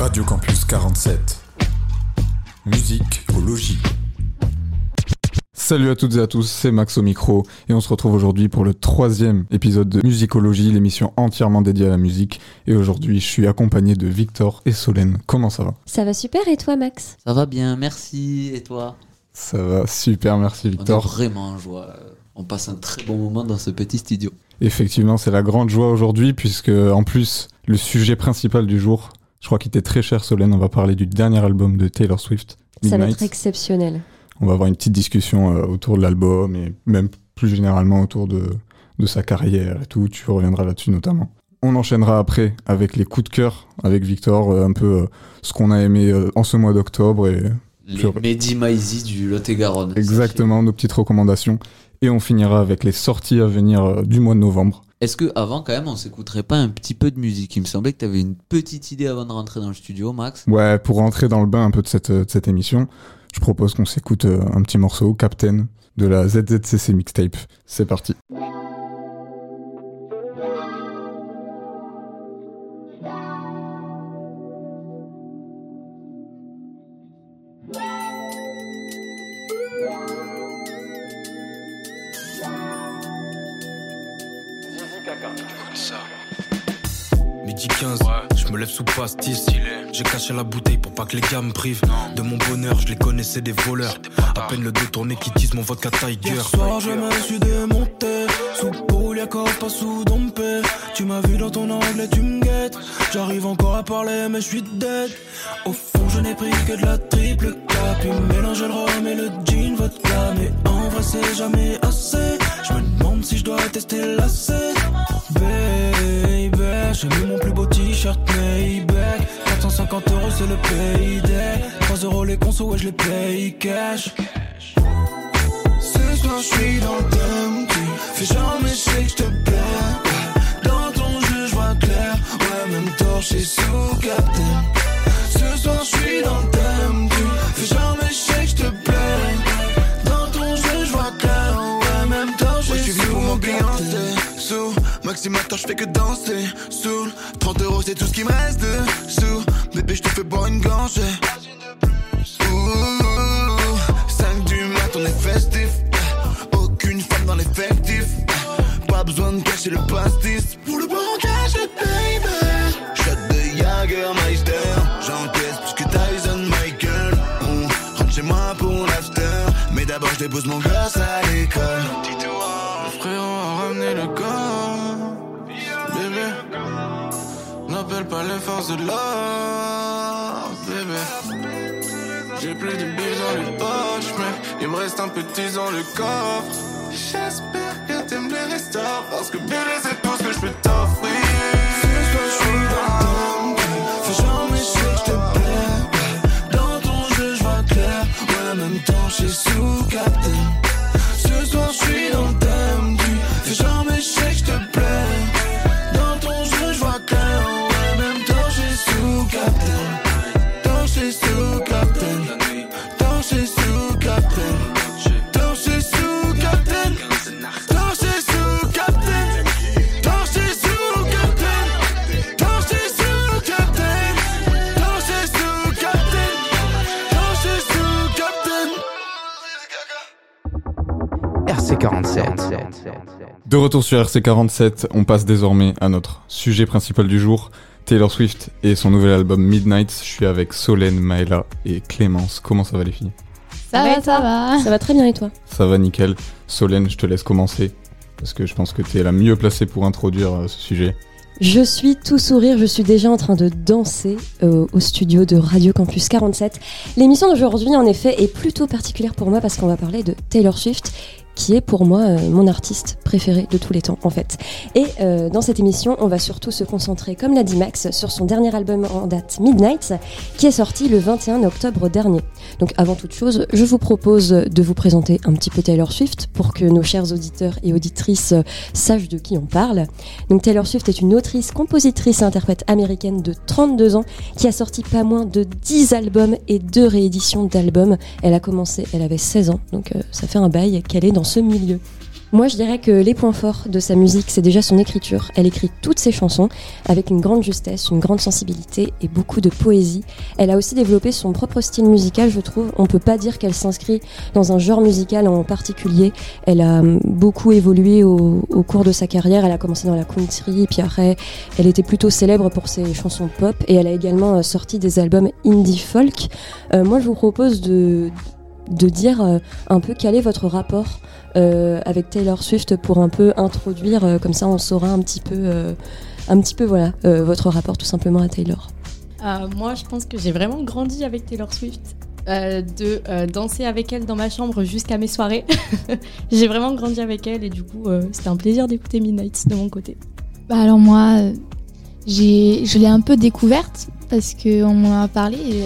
Radio Campus 47. Musique au logis. Salut à toutes et à tous, c'est Max au micro et on se retrouve aujourd'hui pour le troisième épisode de Musicologie, l'émission entièrement dédiée à la musique. Et aujourd'hui, je suis accompagné de Victor et Solène. Comment ça va? Ça va super et toi Max? Ça va bien, merci. Et toi? Ça va super, merci On est Victor. vraiment en joie. On passe un très bon moment dans ce petit studio. Effectivement, c'est la grande joie aujourd'hui puisque en plus, le sujet principal du jour, je crois qu'il était très cher Solène, on va parler du dernier album de Taylor Swift, Ça va être exceptionnel. On va avoir une petite discussion euh, autour de l'album et même plus généralement autour de, de sa carrière et tout. Tu reviendras là-dessus notamment. On enchaînera après avec les coups de cœur avec Victor, euh, un peu euh, ce qu'on a aimé euh, en ce mois d'octobre et Les Mehdi du Lot-et-Garonne. exactement nos petites recommandations. Et on finira avec les sorties à venir euh, du mois de novembre. Est-ce que avant quand même on s'écouterait pas un petit peu de musique? Il me semblait que tu avais une petite idée avant de rentrer dans le studio, Max. Ouais, pour rentrer dans le bain un peu de cette, euh, émission, je propose qu'on s'écoute euh, un petit morceau, Captain, de la ZZCC Mixtape. C'est parti. J'ai caché la bouteille pour pas que les gars me privent de mon bonheur. Je les connaissais des voleurs. À peine le dos tourné qui tisse mon vodka Tiger. Hier soir je me suis démonté Sous Pas sous Dompé Tu m'as vu dans ton angle et tu me guettes. J'arrive encore à parler mais je suis dead. Au fond je n'ai pris que de la triple cap. Puis mélanger le rhum et le gin. Vodka Mais en vrai c'est jamais assez. Je me demande si je dois tester l'AC Baby J'ai mis mon plus beau t-shirt Maybach. 450 euros c'est le payday. 3 euros les consos ouais je les paye cash. Ce soir je suis dans le thème fais jamais torché sous captain Ce soir je suis dans le thème Tu fais jamais que je te plais Dans ton jeu je vois clair Ouais même Moi je suis venu pour sous m'ambiancer Sous Maximateur je fais que danser. Sous 30 euros c'est tout ce qui me reste dessous Bébé je te fais boire une gorgée Ouh 5 du mat on est festif Aucune femme dans l'effectif. Pas besoin de cacher le pastis dépose mon gosse à l'école. Le frérot a ramené le corps. Bébé N'appelle pas les forces de l'ordre Bébé. J'ai plus de billes dans les poches Mais il me reste un petit dans le coffre. J'espère que t'aimes les restos Parce que bébé c'est tout ce que je peux t'offrir De retour sur RC47, on passe désormais à notre sujet principal du jour, Taylor Swift et son nouvel album Midnight. Je suis avec Solène, Maëla et Clémence. Comment ça va les filles? Ça va, ça va. Ça va très bien et toi? Ça va nickel. Solène, je te laisse commencer parce que je pense que tu es la mieux placée pour introduire euh, ce sujet. Je suis tout sourire, je suis déjà en train de danser euh, au studio de Radio Campus 47. L'émission d'aujourd'hui, en effet, est plutôt particulière pour moi parce qu'on va parler de Taylor Swift, qui est pour moi euh, mon artiste préféré de tous les temps, en fait. Et euh, dans cette émission, on va surtout se concentrer, comme l'a dit Max, sur son dernier album en date, Midnight, qui est sorti le 21 octobre dernier. Donc avant toute chose, je vous propose de vous présenter un petit peu Taylor Swift pour que nos chers auditeurs et auditrices euh, sachent de qui on parle. Donc Taylor Swift est une autrice, compositrice et interprète américaine de 32 ans qui a sorti pas moins de 10 albums et 2 rééditions d'albums. Elle a commencé, elle avait 16 ans, donc ça fait un bail qu'elle est dans milieu. Moi, je dirais que les points forts de sa musique, c'est déjà son écriture. Elle écrit toutes ses chansons avec une grande justesse, une grande sensibilité et beaucoup de poésie. Elle a aussi développé son propre style musical, je trouve. On peut pas dire qu'elle s'inscrit dans un genre musical en particulier. Elle a hum, beaucoup évolué au, au cours de sa carrière. Elle a commencé dans la country, puis après, elle était plutôt célèbre pour ses chansons pop et elle a également euh, sorti des albums indie folk. Euh, moi, je vous propose de de dire euh, un peu quel est votre rapport euh, avec Taylor Swift pour un peu introduire, euh, comme ça on saura un petit peu, euh, un petit peu voilà, euh, votre rapport tout simplement à Taylor. Euh, moi, je pense que j'ai vraiment grandi avec Taylor Swift. euh, de euh, danser avec elle dans ma chambre jusqu'à mes soirées. j'ai vraiment grandi avec elle et du coup, euh, c'était un plaisir d'écouter Midnight de mon côté. Bah alors moi, j'ai, je l'ai un peu découverte parce qu'on m'en a parlé et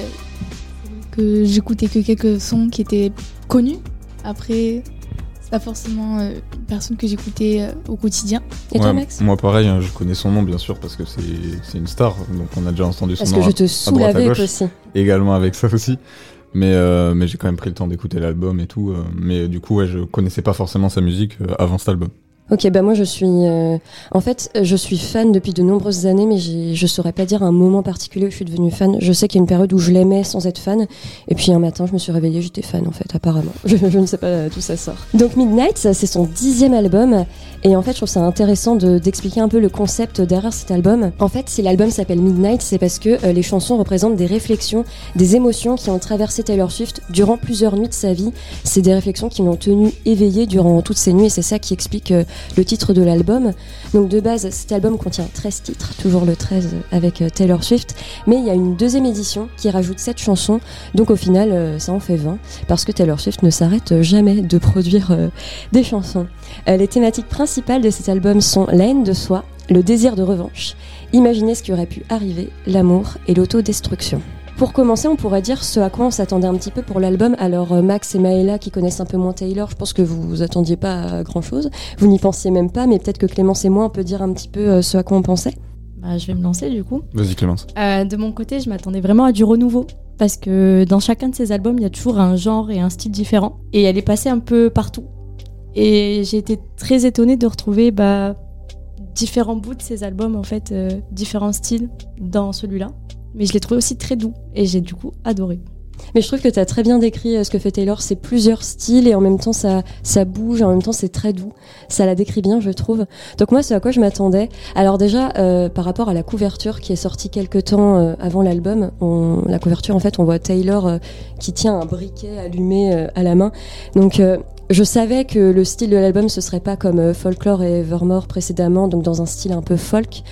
que j'écoutais que quelques sons qui étaient connus. Après, c'est pas forcément euh, une personne que j'écoutais euh, au quotidien. Et toi, Max? Moi, pareil, hein, je connais son nom, bien sûr, parce que c'est c'est une star, donc on a déjà entendu son Parce nom. que je à- te saoule avec aussi. également avec ça aussi. Mais, euh, mais j'ai quand même pris le temps d'écouter l'album et tout. euh, mais du coup, ouais, je connaissais pas forcément sa musique euh, avant cet album. Ok, bah moi je suis, euh, en fait, je suis fan depuis de nombreuses années, mais je saurais pas dire un moment particulier où je suis devenue fan. Je sais qu'il y a une période où je l'aimais sans être fan, et puis un matin je me suis réveillée, j'étais fan en fait, apparemment. Je, je ne sais pas d'où ça sort. Donc Midnight, c'est son dixième album, et en fait je trouve ça intéressant de- d'expliquer un peu le concept derrière cet album. En fait, si l'album s'appelle Midnight, c'est parce que euh, les chansons représentent des réflexions, des émotions qui ont traversé Taylor Swift durant plusieurs nuits de sa vie. C'est des réflexions qui l'ont tenu éveillée durant toutes ces nuits, et c'est ça qui explique euh, le titre de l'album. Donc de base, cet album contient 13 titres, toujours le 13 avec euh, Taylor Swift, mais il y a une deuxième édition qui rajoute 7 chansons, donc au final euh, ça en fait 20, parce que Taylor Swift ne s'arrête jamais de produire euh, des chansons. Euh, les thématiques principales de cet album sont la haine de soi, le désir de revanche, imaginer ce qui aurait pu arriver, l'amour et l'autodestruction. Pour commencer, on pourrait dire ce à quoi on s'attendait un petit peu pour l'album. Alors euh, Max et Maëla qui connaissent un peu moins Taylor, je pense que vous vous attendiez pas à grand chose. Vous n'y pensiez même pas, mais peut-être que Clémence et moi, on peut dire un petit peu euh, ce à quoi on pensait. Bah, je vais me lancer du coup. Vas-y, Clémence. Euh, de mon côté, je m'attendais vraiment à du renouveau. Parce que dans chacun de ses albums, il y a toujours un genre et un style différent. Et elle est passée un peu partout. Et j'ai été très étonnée de retrouver bah, différents bouts de ses albums, en fait, euh, différents styles dans celui-là. Mais je l'ai trouvé aussi très doux. Et j'ai du coup adoré. Mais je trouve que tu as très bien décrit euh, ce que fait Taylor. C'est plusieurs styles et en même temps ça, ça bouge, en même temps c'est très doux. Ça la décrit bien, je trouve. Donc moi, c'est à quoi je m'attendais. Alors déjà, euh, par rapport à la couverture qui est sortie quelques temps euh, avant l'album, la couverture en fait, on voit Taylor euh, qui tient un briquet allumé à la main. Donc je savais que le style de l'album ce serait pas comme Folklore et Evermore précédemment, donc dans un style un peu folk.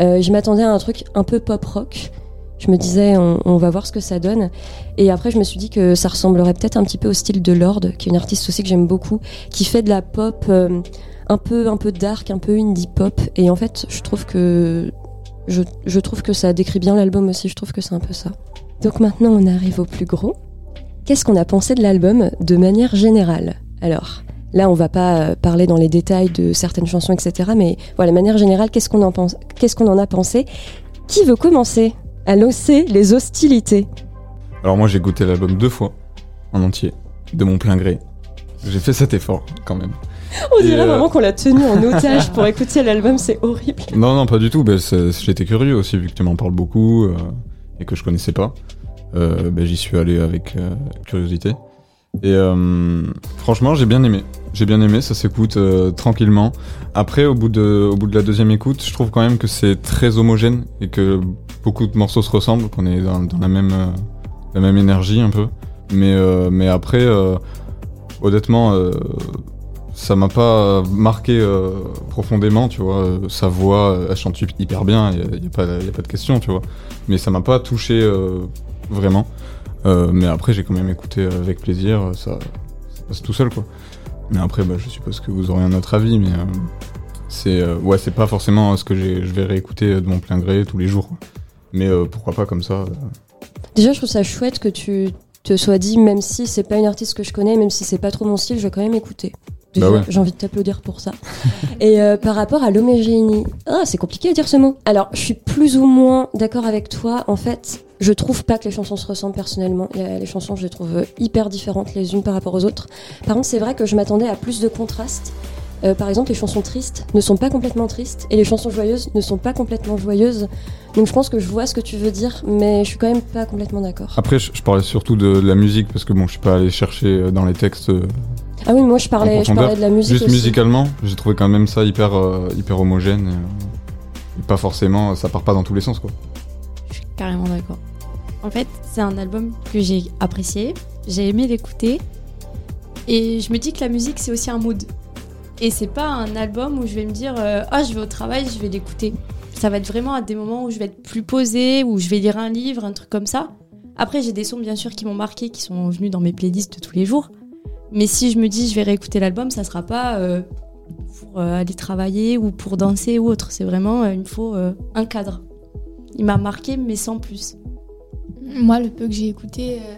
Je m'attendais à un truc un peu pop rock. Je me disais, on, va voir ce que ça donne. Et après, je me suis dit que ça ressemblerait peut-être un petit peu au style de Lord, qui est une artiste aussi que j'aime beaucoup, qui fait de la pop euh, un peu, un peu dark, un peu indie pop. Et en fait, je trouve que je, trouve que ça décrit bien l'album aussi. Je trouve que c'est un peu ça. Donc maintenant, on arrive au plus gros. Qu'est-ce qu'on a pensé de l'album de manière générale? Alors. Là, on va pas euh, parler dans les détails de certaines chansons, etc. Mais voilà, de manière générale, qu'est-ce qu'on en Qu'est-ce qu'on en a pensé? Qui veut commencer? À lancer les hostilités Alors, moi, j'ai goûté l'album deux fois, en entier, de mon plein gré. J'ai fait cet effort, quand même. On dirait euh, vraiment qu'on l'a tenu en otage pour écouter l'album, c'est horrible. Non, non, pas du tout. bah, c'est- J'étais curieux aussi, vu que tu m'en parles beaucoup euh, et que je connaissais pas. Euh, bah, J'y suis allé avec curiosité. Et franchement, j'ai bien aimé. J'ai bien aimé, ça s'écoute euh, tranquillement. Après, au bout, de, au bout de la deuxième écoute, je trouve quand même que c'est très homogène et que beaucoup de morceaux se ressemblent, qu'on est dans, la, même, euh, la même énergie un peu. Mais, euh, mais après, honnêtement, ça m'a pas marqué profondément, tu vois. Sa voix, elle chante hyper bien, il n'y a, pas- y a pas de question, tu vois. Mais ça m'a pas touché vraiment. Mais après, j'ai quand même écouté avec plaisir, ça, ça passe tout seul, quoi. Mais après, bah, je suppose que vous aurez un autre avis, mais euh, c'est euh, ouais, c'est pas forcément ce que je vais réécouter de mon plein gré tous les jours. Mais euh, pourquoi pas comme ça euh, Déjà, je trouve ça chouette que tu te sois dit, même si c'est pas une artiste que je connais, même si c'est pas trop mon style, je vais quand même écouter. Déjà, Bah ouais. J'ai envie de t'applaudir pour ça. Et euh, par rapport à l'homogénéité, ah, c'est compliqué à dire ce mot. Alors, je suis plus ou moins d'accord avec toi. En fait, je trouve pas que les chansons se ressemblent personnellement. Les chansons, je les trouve hyper différentes les unes par rapport aux autres. Par contre, c'est vrai que je m'attendais à plus de contraste. euh, par exemple, les chansons tristes ne sont pas complètement tristes et les chansons joyeuses ne sont pas complètement joyeuses. Donc je pense que je vois ce que tu veux dire, mais je suis quand même pas complètement d'accord. Après, je, je parlais surtout de, de la musique parce que bon, je suis pas allé chercher euh, dans les textes. euh, Ah oui, moi je parlais, je parlais de la musique Juste aussi. musicalement, j'ai trouvé quand même ça hyper, euh, hyper homogène. Et, euh, et pas forcément, ça part pas dans tous les sens quoi. Carrément d'accord. En fait, c'est un album que j'ai apprécié, j'ai aimé l'écouter, et je me dis que la musique c'est aussi un mood. Et c'est pas un album où je vais me dire euh, ah je vais au travail, je vais l'écouter. Ça va être vraiment à des moments où je vais être plus posée, où je vais lire un livre, un truc comme ça. Après j'ai des sons bien sûr qui m'ont marqué, qui sont venus dans mes playlists de tous les jours. Mais si je me dis je vais réécouter l'album, ça sera pas euh, pour euh, aller travailler ou pour danser ou autre. C'est vraiment il me faut un cadre. Il m'a marqué mais sans plus. Moi, le peu que j'ai écouté, euh,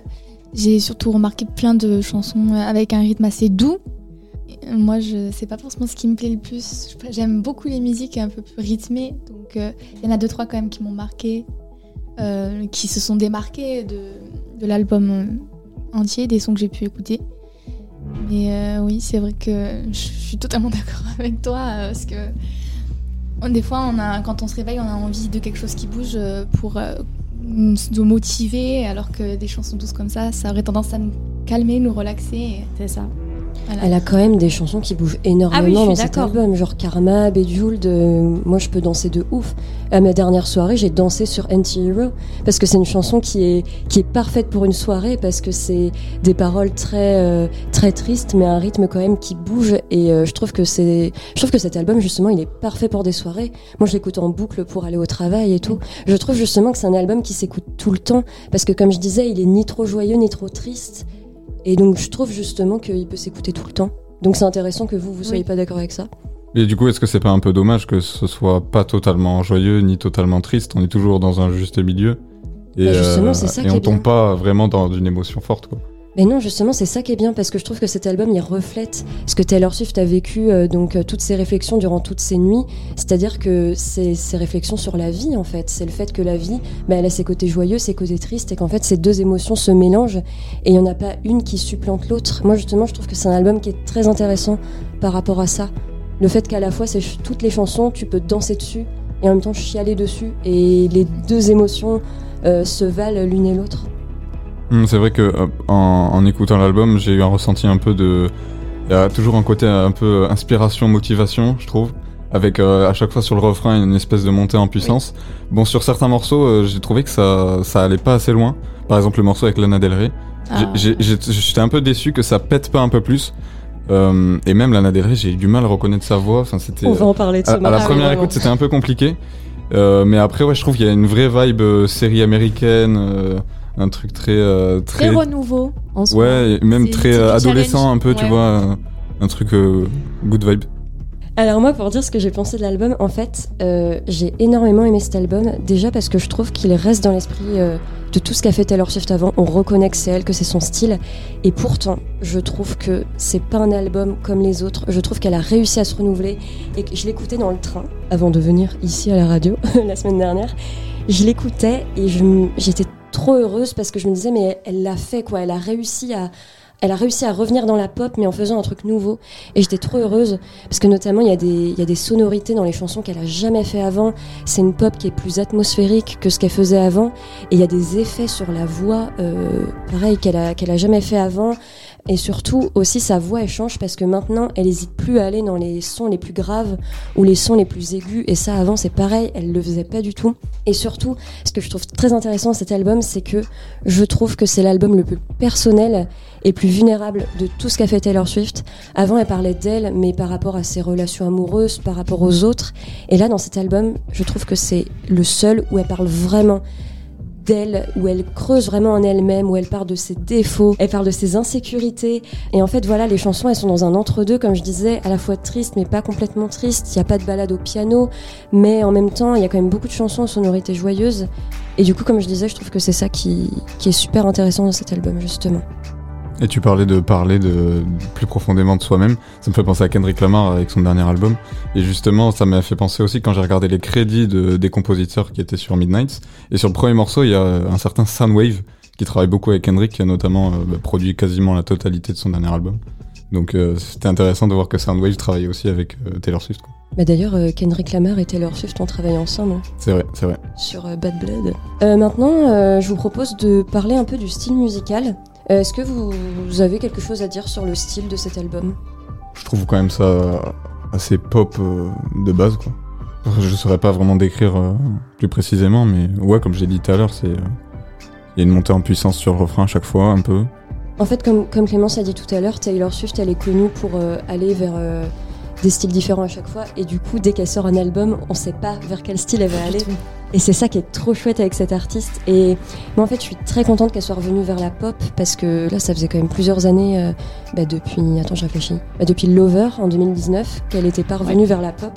j'ai surtout remarqué plein de chansons avec un rythme assez doux. Euh, Moi, je c'est pas forcément ce qui me plaît le plus. J'aime beaucoup les musiques un peu plus rythmées, donc euh, il y en a deux trois quand même qui m'ont marqué, qui se sont démarqués de, de l'album entier, des sons que j'ai pu écouter. Mais oui, c'est vrai que je suis totalement d'accord avec toi parce que des fois, on a, quand on se réveille, on a envie de quelque chose qui bouge euh, pour euh, nous motiver, alors que des chansons douces comme ça, ça aurait tendance à nous calmer, nous relaxer. C'est ça. Elle a quand même des chansons qui bougent énormément Ah oui, dans cet album, genre Karma, Bejeweled, euh, moi je peux danser de ouf. À ma dernière soirée, j'ai dansé sur Anti-Hero parce que c'est une chanson qui est qui est parfaite pour une soirée parce que c'est des paroles très euh, très tristes mais un rythme quand même qui bouge et euh, je trouve que c'est je trouve que cet album justement, il est parfait pour des soirées. Moi, je l'écoute en boucle pour aller au travail et tout. Je trouve justement que c'est un album qui s'écoute tout le temps parce que comme je disais, il est ni trop joyeux ni trop triste. Et donc je trouve justement qu'il peut s'écouter tout le temps. Donc c'est intéressant que vous, vous soyez Oui. pas d'accord avec ça. Et du coup, est-ce que c'est pas un peu dommage que ce soit pas totalement joyeux ni totalement triste? On est toujours dans un juste milieu. Et, Bah, justement, c'est ça et qui on est tombe bien. pas vraiment dans une émotion forte. Quoi. Mais non, justement, c'est ça qui est bien parce que je trouve que cet album il reflète ce que Taylor Swift a vécu, euh, donc euh, toutes ses réflexions durant toutes ces nuits. C'est-à-dire que c'est ses réflexions sur la vie en fait. C'est le fait que la vie, bah, elle a ses côtés joyeux, ses côtés tristes et qu'en fait ces deux émotions se mélangent et il n'y en a pas une qui supplante l'autre. Moi justement, je trouve que c'est un album qui est très intéressant par rapport à ça. Le fait qu'à la fois, c'est toutes les chansons, tu peux danser dessus et en même temps chialer dessus et les deux émotions euh, se valent l'une et l'autre. Hum, c'est vrai que euh, en, en écoutant l'album, j'ai eu un ressenti un peu de. Il y a toujours un côté un peu inspiration, motivation, je trouve. Avec euh, à chaque fois sur le refrain une espèce de montée en puissance. Bon, sur certains morceaux, euh, j'ai trouvé que ça, ça allait pas assez loin. Par exemple, le morceau avec Lana Del Rey. Ah. J'étais un peu déçu que ça pète pas un peu plus. Euh, et même Lana Del Rey, j'ai eu du mal à reconnaître sa voix. Enfin, c'était. On va en parler de À, ce à la morceau, première écoute, c'était un peu compliqué. Euh, mais après, ouais, je trouve qu'il y a une vraie vibe série américaine, euh, un truc très, euh, Très très, renouveau en soi. ouais, même très euh, adolescent challenge. un peu, tu Ouais. vois, euh, un truc euh, good vibe. Alors moi, pour dire ce que j'ai pensé de l'album, en fait, euh, j'ai énormément aimé cet album. Déjà parce que je trouve qu'il reste dans l'esprit euh, de tout ce qu'a fait Taylor Swift avant. On reconnaît que c'est elle, que c'est son style. Et pourtant, je trouve que c'est pas un album comme les autres. Je trouve qu'elle a réussi à se renouveler. Et que je l'écoutais dans le train avant de venir ici à la radio la semaine dernière. Je l'écoutais et j'étais trop heureuse parce que je me disais mais elle l'a fait quoi. Elle a réussi à elle a réussi à revenir dans la pop mais en faisant un truc nouveau. Et j'étais trop heureuse parce que notamment, il y, a des, y a des sonorités dans les chansons qu'elle a jamais fait avant. C'est une pop qui est plus atmosphérique que ce qu'elle faisait avant. Et il y a des effets sur la voix, euh, pareil, qu'elle a, qu'elle a jamais fait avant. Et surtout, aussi, sa voix, elle change parce que maintenant, elle hésite plus à aller dans les sons les plus graves ou les sons les plus aigus. Et ça, avant, c'est pareil, elle le faisait pas du tout. Et surtout, ce que je trouve très intéressant cet album, c'est que je trouve que c'est l'album le plus personnel et plus vulnérable de tout ce qu'a fait Taylor Swift. Avant, elle parlait d'elle, mais par rapport à ses relations amoureuses, par rapport aux autres. Et là, dans cet album, je trouve que c'est le seul où elle parle vraiment d'elle, où elle creuse vraiment en elle-même, où elle parle de ses défauts, elle parle de ses insécurités. Et en fait, voilà, les chansons, elles sont dans un entre-deux, comme je disais, à la fois triste, mais pas complètement triste. Il n'y a pas de balade au piano, mais en même temps, il y a quand même beaucoup de chansons aux sonorités joyeuses. Et du coup, comme je disais, je trouve que c'est ça qui, qui est super intéressant dans cet album, justement. Et tu parlais de parler de plus profondément de soi-même. Ça me fait penser à Kendrick Lamar avec son dernier album. Et justement, ça m'a fait penser aussi quand j'ai regardé les crédits de, des compositeurs qui étaient sur Midnight. Et sur le premier morceau, il y a un certain Soundwave qui travaille beaucoup avec Kendrick, qui a notamment euh, bah, produit quasiment la totalité de son dernier album. Donc euh, c'était intéressant de voir que Soundwave travaillait aussi avec euh, Taylor Swift. quoi. Bah d'ailleurs, Kendrick Lamar et Taylor Swift ont travaillé ensemble hein, C'est vrai, c'est vrai. sur Bad Blood. Maintenant, je vous propose de parler un peu du style musical. Euh, Est-ce que vous, vous avez quelque chose à dire sur le style de cet album? Je trouve quand même ça assez pop euh, de base, quoi. Je saurais pas vraiment décrire euh, plus précisément, mais ouais, comme j'ai dit tout à l'heure, c'est il y a une montée en puissance sur le refrain à chaque fois, un peu. En fait, comme, comme Clémence a dit tout à l'heure, Taylor Swift, elle est connue pour euh, aller vers des styles différents à chaque fois. Et du coup, dès qu'elle sort un album, on sait pas vers quel style elle va aller. Et c'est ça qui est trop chouette avec cette artiste. Et moi, en fait, je suis très contente qu'elle soit revenue vers la pop parce que là, ça faisait quand même plusieurs années euh, bah, depuis. Attends, je réfléchis. Bah, depuis Lover en 2019 qu'elle était pas revenue vers la pop.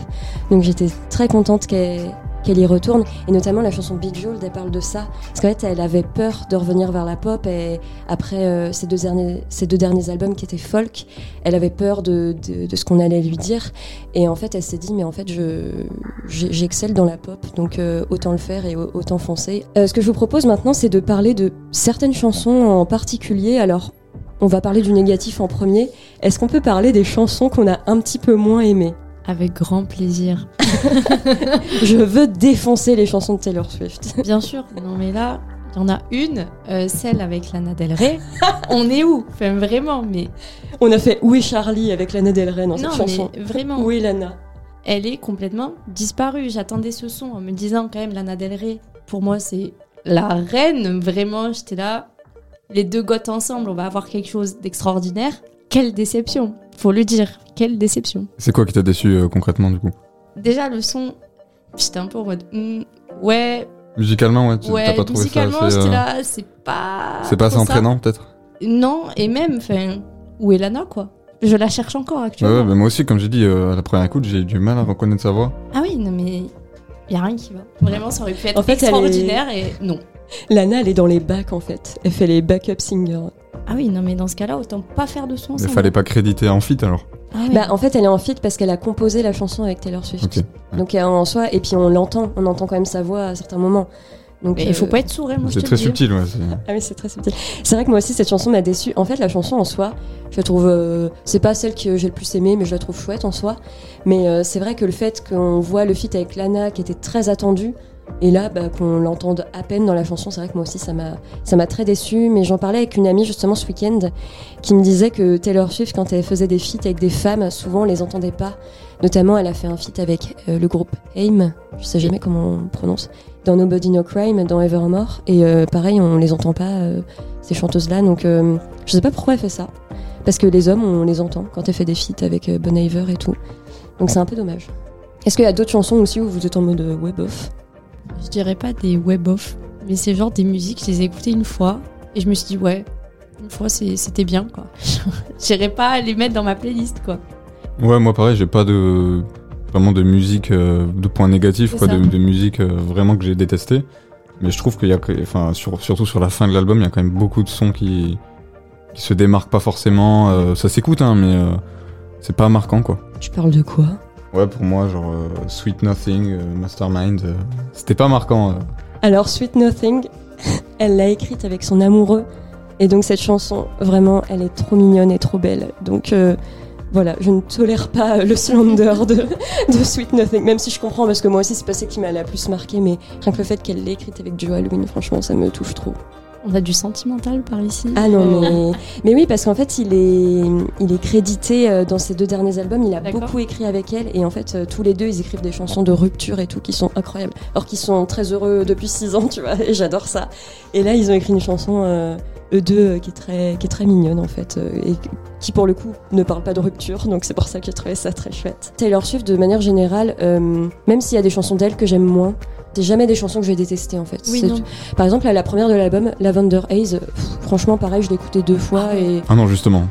Donc j'étais très contente qu'elle qu'elle y retourne et notamment la chanson Bejeweled elle parle de ça. Parce qu'en fait elle avait peur de revenir vers la pop et après euh, ces deux derniers albums qui étaient folk elle avait peur de, de, ce qu'on allait lui dire. Et en fait elle s'est dit mais en fait j'excelle dans la pop donc euh, autant le faire et au- autant foncer. Euh, ce que je vous propose maintenant c'est de parler de certaines chansons en particulier. Alors on va parler du négatif en premier. Est-ce qu'on peut parler des chansons qu'on a un petit peu moins aimées? Avec grand plaisir. je veux défoncer les chansons de Taylor Swift Bien sûr. Non, mais là, il y en a une, euh, celle avec Lana Del Rey. On est où? Enfin, vraiment, mais. On a fait Où est Charlie avec Lana Del Rey dans non, cette chanson. mais vraiment. Où est Lana Elle est complètement disparue. J'attendais ce son en me disant, quand même, Lana Del Rey, pour moi, c'est la reine. Vraiment, j'étais là. Les deux goths ensemble, on va avoir quelque chose d'extraordinaire. Quelle déception, faut le dire. Quelle déception. C'est quoi qui t'a déçu euh, concrètement du coup? Déjà, le son, j'étais un peu en mode, hmm, ouais, Musicalement, ouais, tu t'as ouais, pas trouvé ça musicalement, assez, j'étais euh, là, c'est pas. C'est pas assez trop ça. entraînant peut-être? Non, et même, enfin, où est Lana, quoi? Je la cherche encore Ouais, actuellement. ouais, bah moi aussi, comme j'ai dit euh, à la première écoute, j'ai eu du mal à reconnaître sa voix. Ah oui, non, mais y a rien qui va. Vraiment, ça aurait pu être En fait, elle est- extraordinaire et non. Lana, elle est dans les bacs en fait. Elle fait les backup singers. Ah oui, non, mais dans ce cas-là, autant pas faire de son Il fallait pas créditer en fit alors. Ah oui. Bah, en fait, elle est en feat parce qu'elle a composé la chanson avec Taylor Swift. Ok. Donc euh, en soi, et puis on l'entend, on entend quand même sa voix à certains moments. Donc il faut pas être sourd, hein, moi C'est très subtil, ouais. c'est- Ah oui, c'est très subtil. C'est vrai que moi aussi, cette chanson m'a déçue. En fait, la chanson en soi, je la trouve. euh, c'est pas celle que j'ai le plus aimée, mais je la trouve chouette en soi. Mais euh, c'est vrai que le fait qu'on voit le feat avec Lana qui était très attendu, et là, bah, qu'on l'entende à peine dans la chanson, c'est vrai que moi aussi, ça m'a, ça m'a très déçue. Mais j'en parlais avec une amie justement ce week-end qui me disait que Taylor Swift, quand elle faisait des feats avec des femmes, souvent on les entendait pas. Notamment, elle a fait un feat avec euh, le groupe AIM, je sais jamais comment on prononce, dans Nobody No Crime, dans Evermore. Et euh, pareil, on les entend pas, euh, ces chanteuses-là. Donc, je sais pas pourquoi elle fait ça. Parce que les hommes, on les entend quand elle fait des feats avec Bon Iver et tout. Donc, c'est un peu dommage. Est-ce qu'il y a d'autres chansons aussi où vous êtes en mode web off? Je dirais pas des web-off, mais c'est genre des musiques, je les ai écoutées une fois et je me suis dit, ouais, une fois c'était bien, quoi. J'irais pas les mettre dans ma playlist, quoi. Ouais, moi pareil, j'ai pas de vraiment de musique euh, de points négatifs, quoi, de, de musique euh, vraiment que j'ai détesté. Mais je trouve qu'il y a, que- enfin, sur- surtout sur la fin de l'album, il y a quand même beaucoup de sons qui, qui se démarquent pas forcément. euh, ça s'écoute, hein, mais euh, c'est pas marquant, quoi. Tu parles de quoi? Ouais, pour moi, genre euh, Sweet Nothing, euh, Mastermind, euh, c'était pas marquant. Alors, Sweet Nothing, elle l'a écrite avec son amoureux. Et donc, cette chanson, vraiment, elle est trop mignonne et trop belle. Donc, voilà, je ne tolère pas le slander de, Sweet Nothing. Même si je comprends, parce que moi aussi, c'est pas ça qui m'a la plus marqué. Mais rien que le fait qu'elle l'ait écrite avec Joe Halloween, franchement, ça me touche trop. On a du sentimental par ici. Ah non, mais, mais oui, parce qu'en fait, il est, il est crédité euh, dans ses deux derniers albums. Il a beaucoup écrit avec elle. Et en fait, euh, tous les deux, ils écrivent des chansons de rupture et tout qui sont incroyables. Alors qu'ils sont très heureux depuis six ans, tu vois. Et j'adore ça. Et là, ils ont écrit une chanson, euh, eux deux, qui est, très, qui est très mignonne, en fait. et qui, pour le coup, ne parle pas de rupture. Donc c'est pour ça que j'ai trouvé ça très chouette. Taylor Swift, de manière générale, euh, même s'il y a des chansons d'elle que j'aime moins, c'est jamais des chansons que je vais détester, en fait. Oui, par exemple, à la première de l'album, Lavender Haze, pff, franchement, pareil, je l'ai écouté deux fois et. Ah non, justement.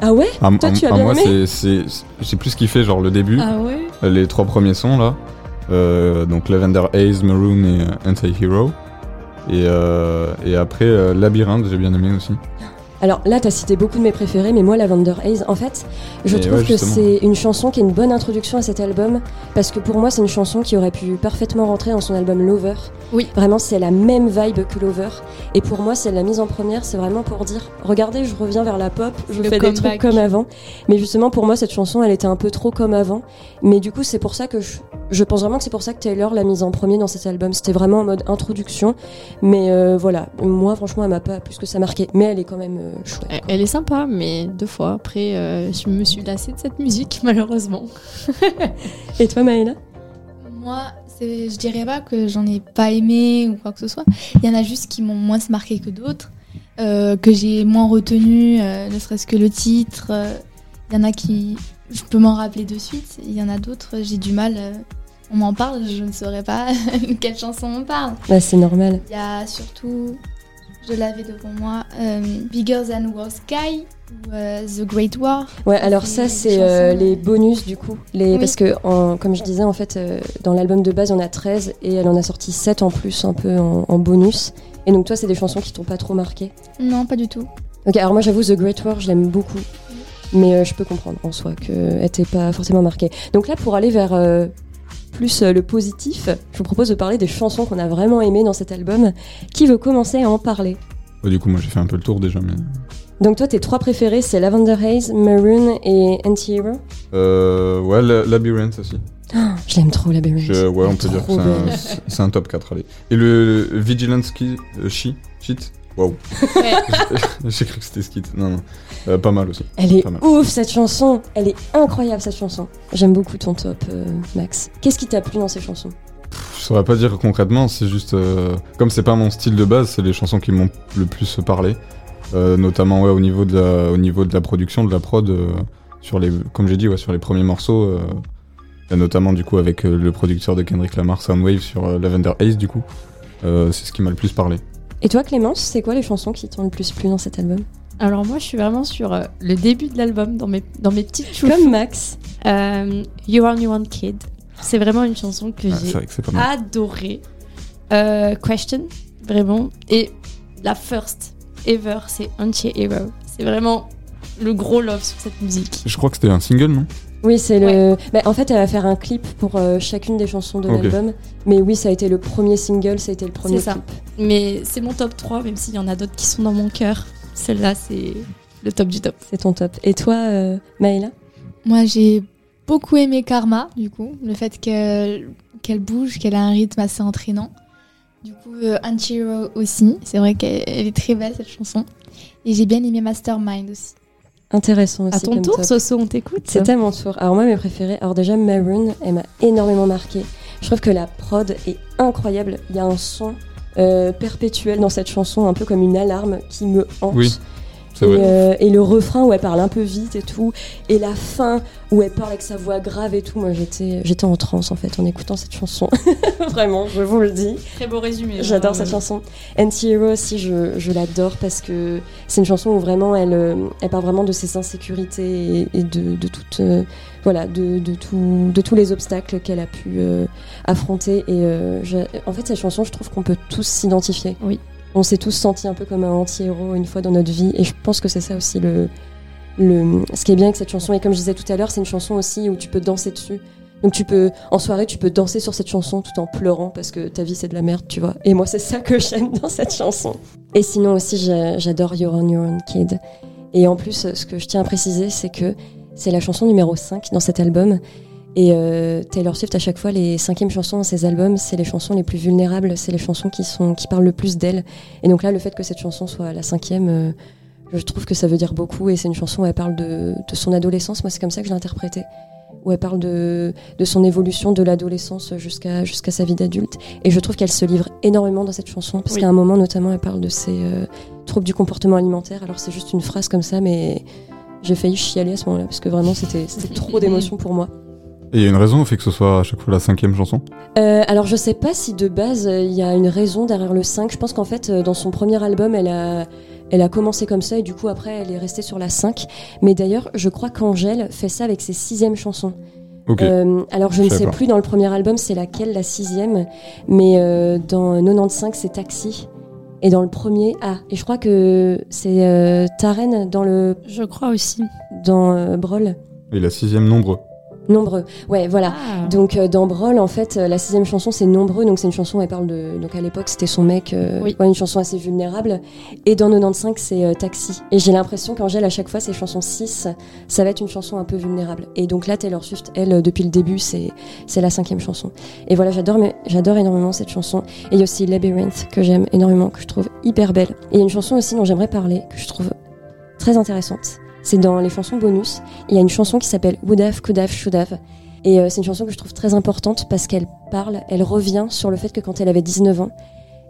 Ah ouais Ah, Toi, ah, tu as ah, bien moi, aimé c'est, c'est, j'ai plus kiffé genre le début, Ah ouais euh, les trois premiers sons là, Euh, donc Lavender Haze, Maroon et Anti-Hero. Et, euh, et après euh, Labyrinthe, j'ai bien aimé aussi. Alors là, t'as cité beaucoup de mes préférés, mais moi, Lavender Haze, en fait, je Et trouve ouais, que c'est une chanson qui est une bonne introduction à cet album, parce que pour moi, c'est une chanson qui aurait pu parfaitement rentrer dans son album Lover. Oui. Vraiment, c'est la même vibe que Lover. Et pour moi, c'est la mise en première, c'est vraiment pour dire, regardez, je reviens vers la pop, je Le fais des comeback. trucs comme avant. Mais justement, pour moi, cette chanson, elle était un peu trop comme avant. Mais du coup, c'est pour ça que je, je pense vraiment que c'est pour ça que Taylor l'a mise en premier dans cet album. C'était vraiment en mode introduction. Mais euh, voilà, moi, franchement, elle m'a pas plus que ça marqué. Mais elle est quand même euh. Elle- quoi. Elle est sympa, mais deux fois. Après, euh, je me suis lassée de cette musique, malheureusement. Et toi, Maëla Moi, je dirais pas que j'en ai pas aimé ou quoi que ce soit. Il y en a juste qui m'ont moins marqué que d'autres, euh, que j'ai moins retenu, euh, ne serait-ce que le titre. euh, Il y en a qui. Je peux m'en rappeler de suite. Il y en a d'autres, j'ai du mal. euh, on m'en parle, je ne saurais pas quelle chanson on parle. Bah, c'est normal. Il y a surtout, je l'avais devant moi, euh, Bigger Than War Sky ou euh, The Great War. Ouais, alors ça, c'est euh, les bonus du coup. Les... Oui. Parce que, en- comme je disais, en fait, dans l'album de base, il y en a 13 et elle en a sorti 7 en plus, un peu en, en bonus. Et donc, toi, c'est des chansons qui t'ont pas trop marqué? Non, pas du tout. Ok, alors moi, j'avoue, The Great War, je l'aime beaucoup. Mais je peux comprendre en soi qu'elle t'ait pas forcément marquée. Donc là, pour aller vers plus euh, le positif, je vous propose de parler des chansons qu'on a vraiment aimées dans cet album. Qui veut commencer à en parler? Ouais, du coup, moi j'ai fait un peu le tour déjà, mais. Donc toi, tes trois préférés, c'est Lavender Haze, Maroon et Anti-Hero? Euh, ouais, la- Labyrinth aussi. Je l'aime trop, la Berry. Je- ouais, on peut dire que c'est un, top 4, allez. Et le, Vigilance Ski, euh, She, Shit Waouh. J'ai cru que c'était Skit. Non, non. Euh, pas mal aussi. Elle est mal. ouf cette chanson, elle est incroyable cette chanson. J'aime beaucoup ton top, euh, Max. Qu'est-ce qui t'a plu dans ces chansons? Je saurais pas dire concrètement, c'est juste. euh, comme c'est pas mon style de base, c'est les chansons qui m'ont le plus parlé. Euh, notamment ouais, au, niveau de la, au niveau de la production, de la prod. sur les, comme j'ai dit, ouais, sur les premiers morceaux. et notamment du coup avec le producteur de Kendrick Lamar, Soundwave, sur Lavender Haze, du coup. Euh, c'est ce qui m'a le plus parlé. Et toi Clémence, c'est quoi les chansons qui t'ont le plus plu dans cet album Alors moi, je suis vraiment sur euh, le début de l'album, dans mes, dans mes petites chouchous. Comme Max. Euh, You Are New One Kid. C'est vraiment une chanson que Ah, j'ai adorée. Euh, Question, vraiment. Et la first ever, c'est Anti-Hero. C'est vraiment le gros love sur cette musique. Je crois que c'était un single, non? Oui, c'est le. Bah, en fait, elle va faire un clip pour euh, chacune des chansons de l'album. Mais oui, ça a été le premier single, ça a été le premier C'est ça. clip. Mais c'est mon top 3, même s'il y en a d'autres qui sont dans mon cœur. Celle-là, c'est le top du top. C'est ton top. Et toi, euh, Maëla? Moi, j'ai beaucoup aimé Karma, du coup, le fait qu'elle bouge, qu'elle a un rythme assez entraînant. Du coup, euh, Anti-Hero aussi, c'est vrai qu'elle elle est très belle cette chanson. Et j'ai bien aimé Mastermind aussi. Intéressant aussi. À ton comme tour, top. Soso, on t'écoute. C'était à mon tour. Alors moi, mes préférés. Alors déjà, Maroon, elle m'a énormément marqué. Je trouve que la prod est incroyable. Il y a un son euh, perpétuel dans cette chanson, un peu comme une alarme qui me hante. Oui, Et, vrai. euh, et le refrain où elle parle un peu vite et tout, et la fin où elle parle avec sa voix grave et tout, moi j'étais j'étais en transe en fait en écoutant cette chanson. Vraiment, je vous le dis. Très beau résumé. J'adore cette chanson. Anti-Hero aussi, je, je l'adore parce que c'est une chanson où vraiment elle, euh, elle parle vraiment de ses insécurités et, et de, de toute, euh, voilà, de, de, tout, de tous les obstacles qu'elle a pu euh, affronter. Et euh, je- en fait, cette chanson, je trouve qu'on peut tous s'identifier. Oui. On s'est tous sentis un peu comme un anti-héros une fois dans notre vie. Et je pense que c'est ça aussi le, le, ce qui est bien avec cette chanson. Et comme je disais tout à l'heure, c'est une chanson aussi où tu peux danser dessus. Donc tu peux, en soirée, tu peux danser sur cette chanson tout en pleurant parce que ta vie c'est de la merde, tu vois. Et moi c'est ça que j'aime dans cette chanson. Et sinon aussi j'a- j'adore You're on Your Own Kid. Et en plus, ce que je tiens à préciser, c'est que c'est la chanson numéro 5 dans cet album. Et euh, Taylor Swift, à chaque fois, les cinquièmes chansons dans ses albums, c'est les chansons les plus vulnérables, c'est les chansons qui, sont, qui parlent le plus d'elle. Et donc là, le fait que cette chanson soit la cinquième, euh, je trouve que ça veut dire beaucoup. Et c'est une chanson où elle parle de, de son adolescence. Moi, c'est comme ça que je l'ai interprétée. Où elle parle de, de son évolution de l'adolescence jusqu'à jusqu'à sa vie d'adulte. Et je trouve qu'elle se livre énormément dans cette chanson. Parce Oui. qu'à un moment, notamment, elle parle de ses euh, troubles du comportement alimentaire. Alors, c'est juste une phrase comme ça, mais j'ai failli chialer à ce moment-là. Parce que vraiment, c'était c'était trop d'émotions pour moi. Et il y a une raison au fait que ce soit à chaque fois la cinquième chanson? Euh, alors je sais pas si de base euh, il y a une raison derrière le 5. Je pense qu'en fait euh, dans son premier album elle a, elle a commencé comme ça et du coup après elle est restée sur la 5. Mais d'ailleurs je crois qu'Angèle fait ça avec ses sixièmes chansons. Ok. Euh, alors je ne Je sais pas. plus dans le premier album c'est laquelle la sixième, mais euh, dans 95 c'est Taxi. Et dans le premier, ah, et je crois que c'est euh, Taren dans le Je crois aussi. dans euh, Brawl. Et la sixième nombreux. Nombreux. Ouais, voilà. Ah. Donc euh, dans Brawl, en fait, euh, la sixième chanson c'est Nombreux, donc c'est une chanson, elle parle de, donc à l'époque c'était son mec, euh, Oui. ouais, une chanson assez vulnérable. Et dans 95 c'est euh, Taxi. Et j'ai l'impression qu'Angèle à chaque fois ses chansons 6, ça va être une chanson un peu vulnérable. Et donc là Taylor Swift, elle depuis le début c'est la cinquième chanson. Et voilà, j'adore énormément cette chanson. Et il y a aussi Labyrinth que j'aime énormément, que je trouve hyper belle. Et il y a une chanson aussi dont j'aimerais parler que je trouve très intéressante. C'est dans les chansons bonus. Il y a une chanson qui s'appelle Would Have, Could Have, Should Have. Et euh, c'est une chanson que je trouve très importante parce qu'elle parle, elle revient sur le fait que quand elle avait 19 ans,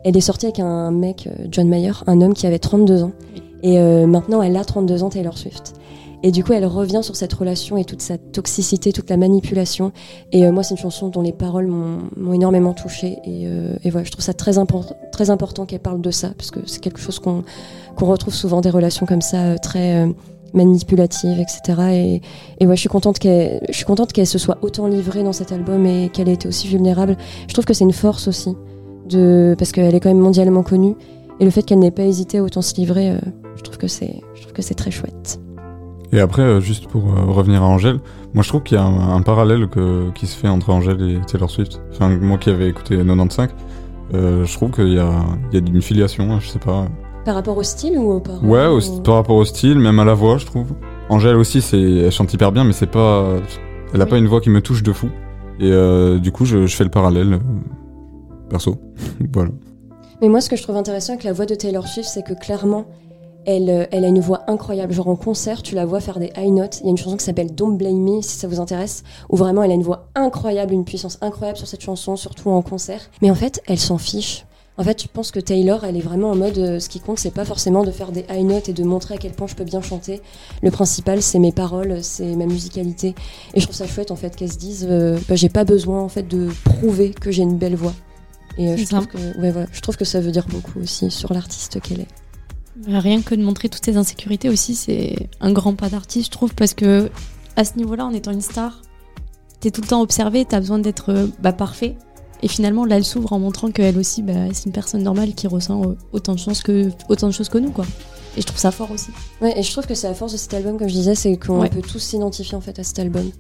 elle est sortie avec un mec, euh, John Mayer, un homme qui avait 32 ans. Et euh, maintenant, elle a 32 ans, Taylor Swift. Et du coup, elle revient sur cette relation et toute sa toxicité, toute la manipulation. Et euh, moi, c'est une chanson dont les paroles m'ont énormément touchée. Et, euh, et voilà, je trouve ça très, très important qu'elle parle de ça, parce que c'est quelque chose qu'on retrouve souvent, des relations comme ça, très manipulatives, etc. Et, et ouais, je suis contente qu'elle, je suis contente qu'elle se soit autant livrée dans cet album et qu'elle ait été aussi vulnérable. Je trouve que c'est une force aussi, de, parce qu'elle est quand même mondialement connue. Et le fait qu'elle n'ait pas hésité à autant se livrer, euh, je trouve que c'est, je trouve que c'est très chouette. Et après, euh, juste pour euh, revenir à Angèle, moi je trouve qu'il y a un, parallèle que, qui se fait entre Angèle et Taylor Swift. Enfin, moi qui avais écouté 95, euh, je trouve qu'il y a, il y a une filiation, hein, je sais pas. Par rapport au style ou au paroles Ouais, au- ou- par rapport au style, même à la voix, je trouve. Angèle aussi, c'est, elle chante hyper bien, mais c'est pas, elle a Oui. pas une voix qui me touche de fou. Et euh, du coup, je, je fais le parallèle, euh, perso. voilà. Mais moi, ce que je trouve intéressant avec la voix de Taylor Swift, c'est que clairement, elle, euh, elle a une voix incroyable. Genre en concert, tu la vois faire des high notes. Il y a une chanson qui s'appelle Don't Blame Me, si ça vous intéresse, où vraiment elle a une voix incroyable, une puissance incroyable sur cette chanson, surtout en concert. Mais en fait, elle s'en fiche. En fait, je pense que Taylor, elle est vraiment en mode euh, ce qui compte, c'est pas forcément de faire des high notes et de montrer à quel point je peux bien chanter. Le principal, c'est mes paroles, c'est ma musicalité. Et je trouve ça chouette en fait qu'elle se dise, euh, bah, j'ai pas besoin en fait de prouver que j'ai une belle voix. Et euh, je trouve que, ouais, voilà, je trouve que ça veut dire beaucoup aussi sur l'artiste qu'elle est. Bah, Rien que de montrer toutes ces insécurités aussi, c'est un grand pas d'artiste, je trouve, parce que à ce niveau-là, en étant une star, t'es tout le temps observé, t'as besoin d'être euh, bah, parfait. Et finalement, là, elle s'ouvre en montrant qu'elle aussi, bah, c'est une personne normale qui ressent autant de choses que autant de choses que nous, quoi. Et je trouve ça fort aussi. Ouais, et je trouve que c'est la force de cet album, comme je disais, c'est qu'on Ouais. peut tous s'identifier en fait à cet album.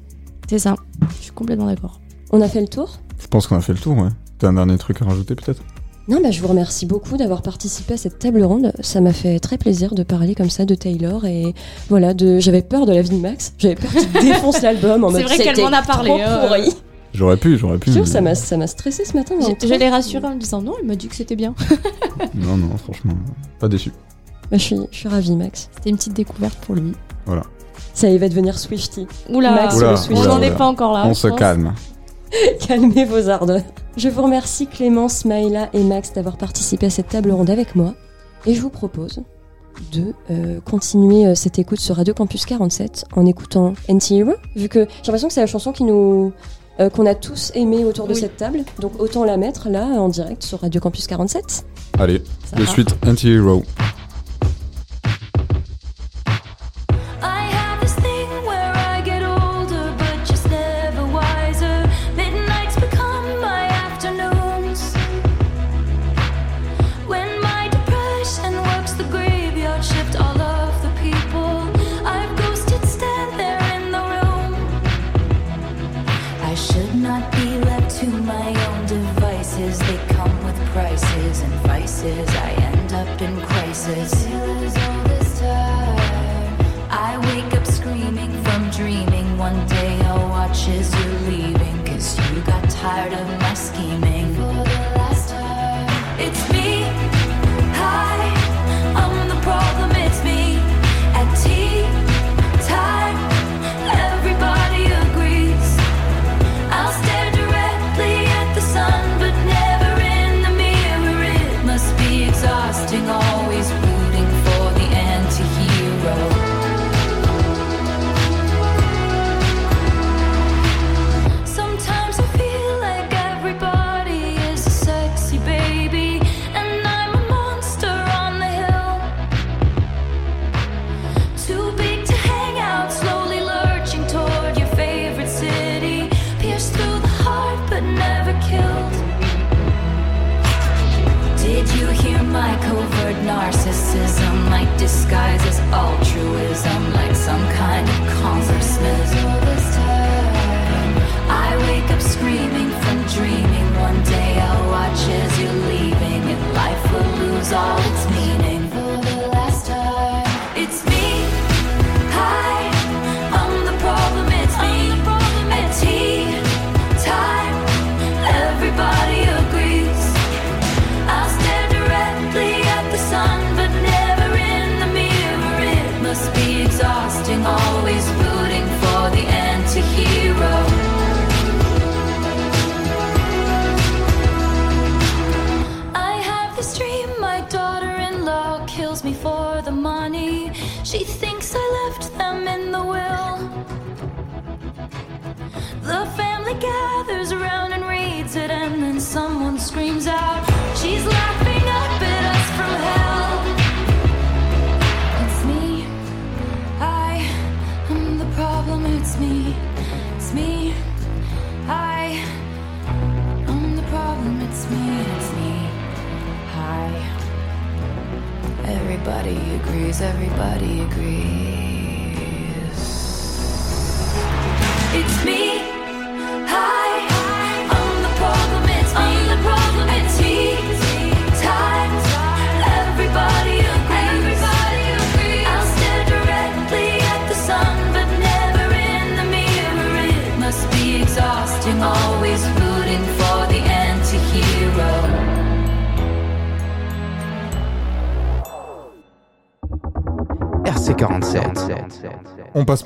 C'est ça. Je suis complètement d'accord. On a fait le tour? Je pense qu'on a fait le tour, ouais. T'as un dernier truc à rajouter peut-être? Non, bah, je vous remercie beaucoup d'avoir participé à cette table ronde. Ça m'a fait très plaisir de parler comme ça de Taylor et voilà, de... j'avais peur de la vie de Max. J'avais peur qu'il défonce l'album en C'est mode vrai qu'elle m'en a parlé, trop euh. pourri. J'aurais pu, j'aurais pu. Mais- ça m'a stressé ce matin. Je, je l'ai rassurée en me disant non, elle m'a dit que c'était bien. Non, non, franchement, pas déçu. Bah, je, suis, je suis ravie, Max. C'était une petite découverte pour lui. Voilà. Ça, il va devenir Swifty. Oula, Max, Oula, le on Swifty. oula, n'en est pas encore là. On se pense. calme. Calmez vos ardeurs. Je vous remercie Clémence, Maïla et Max d'avoir participé à cette table ronde avec moi. Et je vous propose de euh, continuer euh, cette écoute sur Radio Campus 47 en écoutant NT Hero, vu que j'ai l'impression que c'est la chanson qui nous euh, qu'on a tous aimé autour de Oui. cette table. Donc autant la mettre là en direct sur Radio Campus 47. Allez, Ça de va. suite, Anti-Hero. part of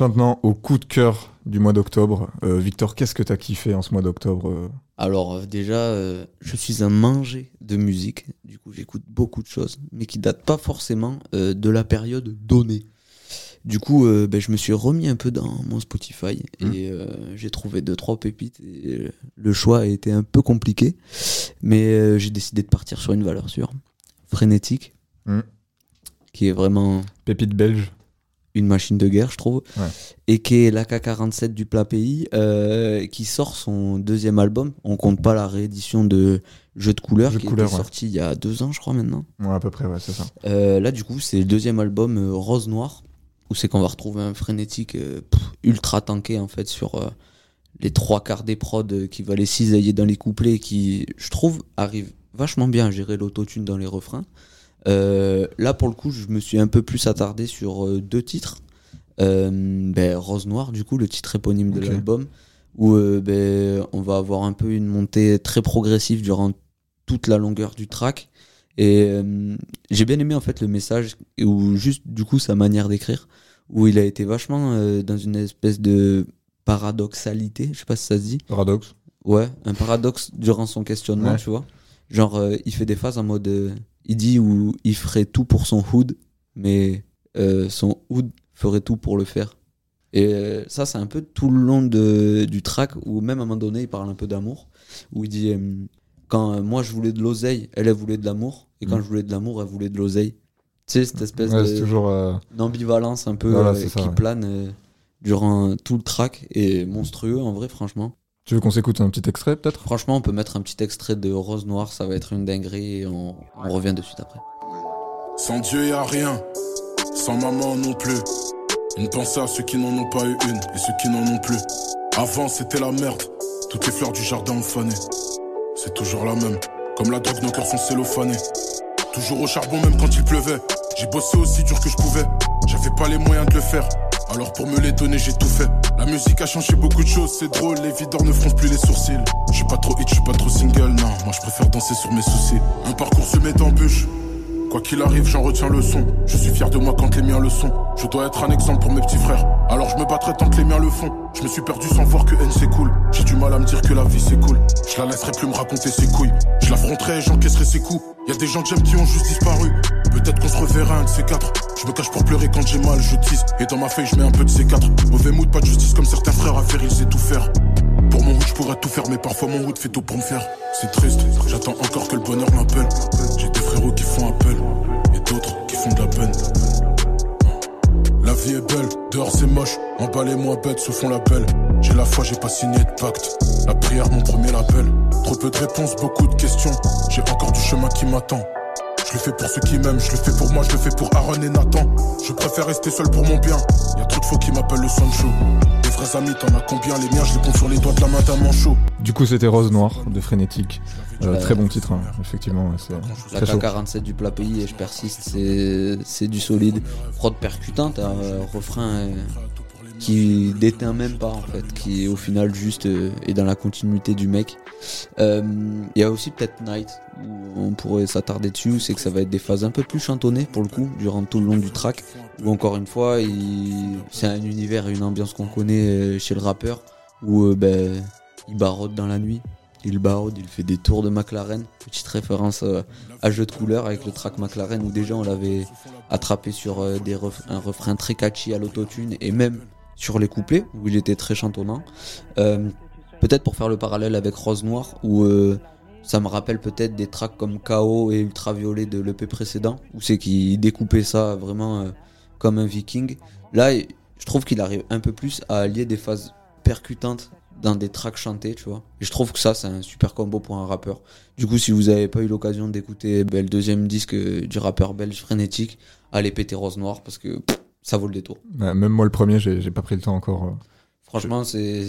maintenant au coup de cœur du mois d'octobre. Euh, Victor, qu'est-ce que t'as kiffé en ce mois d'octobre euh Alors euh, déjà, euh, je suis un manger de musique. Du coup, j'écoute beaucoup de choses, mais qui datent pas forcément de la période donnée. Du coup, ben, je me suis remis un peu dans mon Spotify et euh, j'ai trouvé deux trois pépites. Et, le choix a été un peu compliqué, mais j'ai décidé de partir sur une valeur sûre, frénétique, Mhm. qui est vraiment Pépite belge. Une machine de guerre, je trouve, Ouais. et qui est l'AK-47 du plat pays, euh, qui sort son deuxième album. On compte pas la réédition de Jeu de couleurs, Jeu de qui couleurs, était ouais. sorti il y a deux ans, je crois maintenant. Ouais, à peu près, ouais, c'est ça. Euh, là, du coup, c'est le deuxième album euh, Rose Noire, où c'est qu'on va retrouver un frénétique pff, ultra tanké en fait sur les trois quarts des prods qui va les cisailler dans les couplets, qui, je trouve, arrive vachement bien à gérer l'autotune dans les refrains. Euh, là, pour le coup, je me suis un peu plus attardé sur euh, deux titres. Euh, ben, Rose Noire, du coup, le titre éponyme de l'album, où ben, on va avoir un peu une montée très progressive durant toute la longueur du track. Et euh, j'ai bien aimé en fait le message, ou juste du coup sa manière d'écrire, où il a été vachement euh, dans une espèce de paradoxalité, je sais pas si ça se dit. Paradoxe. Ouais, un paradoxe durant son questionnement, Ouais. tu vois. Genre, euh, il fait des phases en mode. Il dit où il ferait tout pour son hood, mais euh, son hood ferait tout pour le faire. Et euh, ça, c'est un peu tout le long de, du track, où même à un moment donné, il parle un peu d'amour, où il dit euh, Quand moi je voulais de l'oseille, elle, elle voulait de l'amour, et quand Mm. je voulais de l'amour, elle voulait de l'oseille. Tu sais, cette espèce Ouais, euh, d'ambivalence un peu Voilà, c'est ça, qui ouais. plane durant tout le track, et monstrueux en vrai, franchement. Tu veux qu'on s'écoute un petit extrait, peut-être? Franchement, on peut mettre un petit extrait de Rose Noire, ça va être une dinguerie et on, on revient de suite après. Sans Dieu y a rien, sans maman non plus. Une pensée à ceux qui n'en ont pas eu une et ceux qui n'en ont plus. Avant c'était la merde, toutes les fleurs du jardin ont fané. C'est toujours la même, comme la drogue nos cœurs sont cellophanés. Toujours au charbon même quand il pleuvait. J'ai bossé aussi dur que je pouvais, j'avais pas les moyens de le faire. Alors pour me les donner j'ai tout fait. La musique a changé beaucoup de choses, c'est drôle, les videurs ne froncent plus les sourcils. Je pas trop hit, je suis pas trop single, non, moi je préfère danser sur mes soucis. Un parcours semé d'embûches. Quoi qu'il arrive, j'en retiens le son. Je suis fier de moi quand les miens le sont. Je dois être un exemple pour mes petits frères. Alors je me battrai tant que les miens le font. Je me suis perdu sans voir que haine c'est cool. J'ai du mal à me dire que la vie c'est cool. Je la laisserai plus me raconter ses couilles. Je l'affronterai et j'encaisserai ses coups. Y a des gens que j'aime qui ont juste disparu. Peut-être qu'on se reverra un de ces quatre. Je me cache pour pleurer quand j'ai mal, je tease. Et dans ma feuille, je mets un peu de ces quatre. Mauvais mood, pas de justice comme certains frères à faire, ils tout faire. Pour mon hood, je pourrais tout faire, mais parfois mon hood fait tout pour me faire. C'est triste, j'attends encore que le bonheur m'appelle. J'ai des frérots qui font appel, et d'autres qui font de la peine. La vie est belle, dehors c'est moche, emballez-moi bête, se font la. J'ai la foi, j'ai pas signé de pacte. La prière, mon premier label. Trop peu de réponses, beaucoup de questions. J'ai encore du chemin qui m'attend. Je le fais pour ceux qui m'aiment, je le fais pour moi, je le fais pour Aaron et Nathan. Je préfère rester seul pour mon bien. Y a trop de faux qui m'appellent le Sancho. Des vrais amis, t'en as combien Les miens, je les compte sur les doigts de la main d'un manchot. Du coup, c'était Rose Noire de Frénétique. Euh, Ouais. très bon titre, hein, effectivement. ouais, c'est La très chaud. K47 du plat pays et je persiste, c'est c'est du solide. Prod percutante, un refrain euh, qui déteint même pas en fait, qui au final juste euh, est dans la continuité du mec. Euh, Il y a aussi peut-être Night où on pourrait s'attarder dessus, c'est que ça va être des phases un peu plus chantonnées pour le coup durant tout le long du track. Où encore une fois, c'est un univers une ambiance qu'on connaît euh, chez le rappeur où ben, il barode dans la nuit. Il barode, il fait des tours de McLaren. Petite référence à jeu de couleurs avec le track McLaren où déjà on l'avait attrapé sur un refrain très catchy à l'autotune et même sur les couplets où il était très chantonnant. Euh, peut-être pour faire le parallèle avec Rose Noire où euh, ça me rappelle peut-être des tracks comme KO et Ultraviolet de l'EP précédent où c'est qu'il découpait ça vraiment euh, comme un viking. Là, je trouve qu'il arrive un peu plus à allier des phases percutantes dans des tracks chantés, tu vois. Et je trouve que ça, c'est un super combo pour un rappeur. Du coup, si vous avez pas eu l'occasion d'écouter ben, le deuxième disque du rappeur belge Frénétique, allez péter Rose Noire parce que ça vaut le détour. Même moi, le premier, j'ai pas pris le temps encore. euh. Franchement, c'est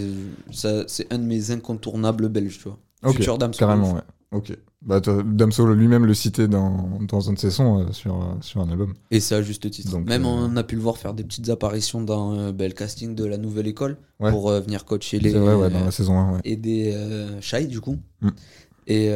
un de mes incontournables belges, tu vois. Ok, Futur Damso. carrément, ouais. Ok. Bah, Damso lui-même le citait dans, dans un de ses sons euh, sur, euh, sur un album. Et c'est à juste titre. Donc, Même euh, on a pu le voir faire des petites apparitions dans ben, le casting de la nouvelle école Ouais. pour venir coacher les. Vrai, ouais, dans la saison 1, ouais. Aider euh, Shai, du coup. Mm. Et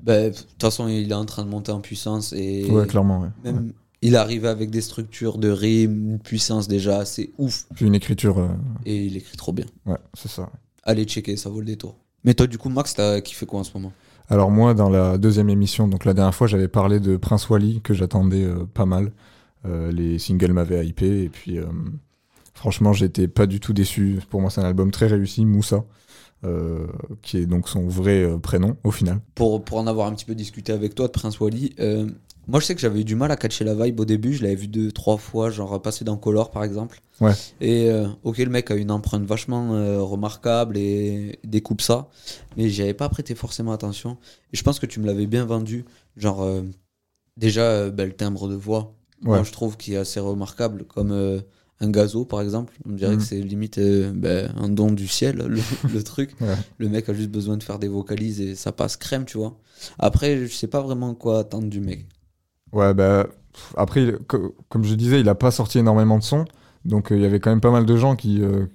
ben, de toute façon, il est en train de monter en puissance. Et Ouais, clairement, ouais. Même, il arrive avec des structures de rime, une puissance déjà assez ouf. Puis une écriture. euh, Et il écrit trop bien. Ouais, c'est ça. Allez checker, ça vaut le détour. Mais toi, du coup, Max, t'as kiffé quoi en ce moment? Alors moi, dans la deuxième émission, donc la dernière fois, j'avais parlé de Prince Wally, que j'attendais euh, pas mal. Euh, les singles m'avaient hypé, et puis franchement, j'étais pas du tout déçu. Pour moi, c'est un album très réussi, Moussa, euh, qui est donc son vrai euh, prénom, au final. pour, pour en avoir un petit peu discuté avec toi de Prince Wally, euh, moi je sais que j'avais eu du mal à catcher la vibe au début, je l'avais vu deux, trois fois, genre passer dans Color par exemple. Ouais. Et euh, ok, le mec a une empreinte vachement euh, remarquable et découpe ça, mais j'y avais pas prêté forcément attention. Et je pense que tu me l'avais bien vendu, genre euh, déjà euh, bah, le timbre de voix, moi je trouve qu'il est assez remarquable, comme un gazo par exemple. On dirait Mhm. que c'est limite bah, un don du ciel, le, le truc. Ouais. Le mec a juste besoin de faire des vocalises et ça passe crème, tu vois. Après, je sais pas vraiment quoi attendre du mec. Ouais, bah, après, comme je disais, il a pas sorti énormément de sons, donc euh, il y avait quand même pas mal de gens qui, euh,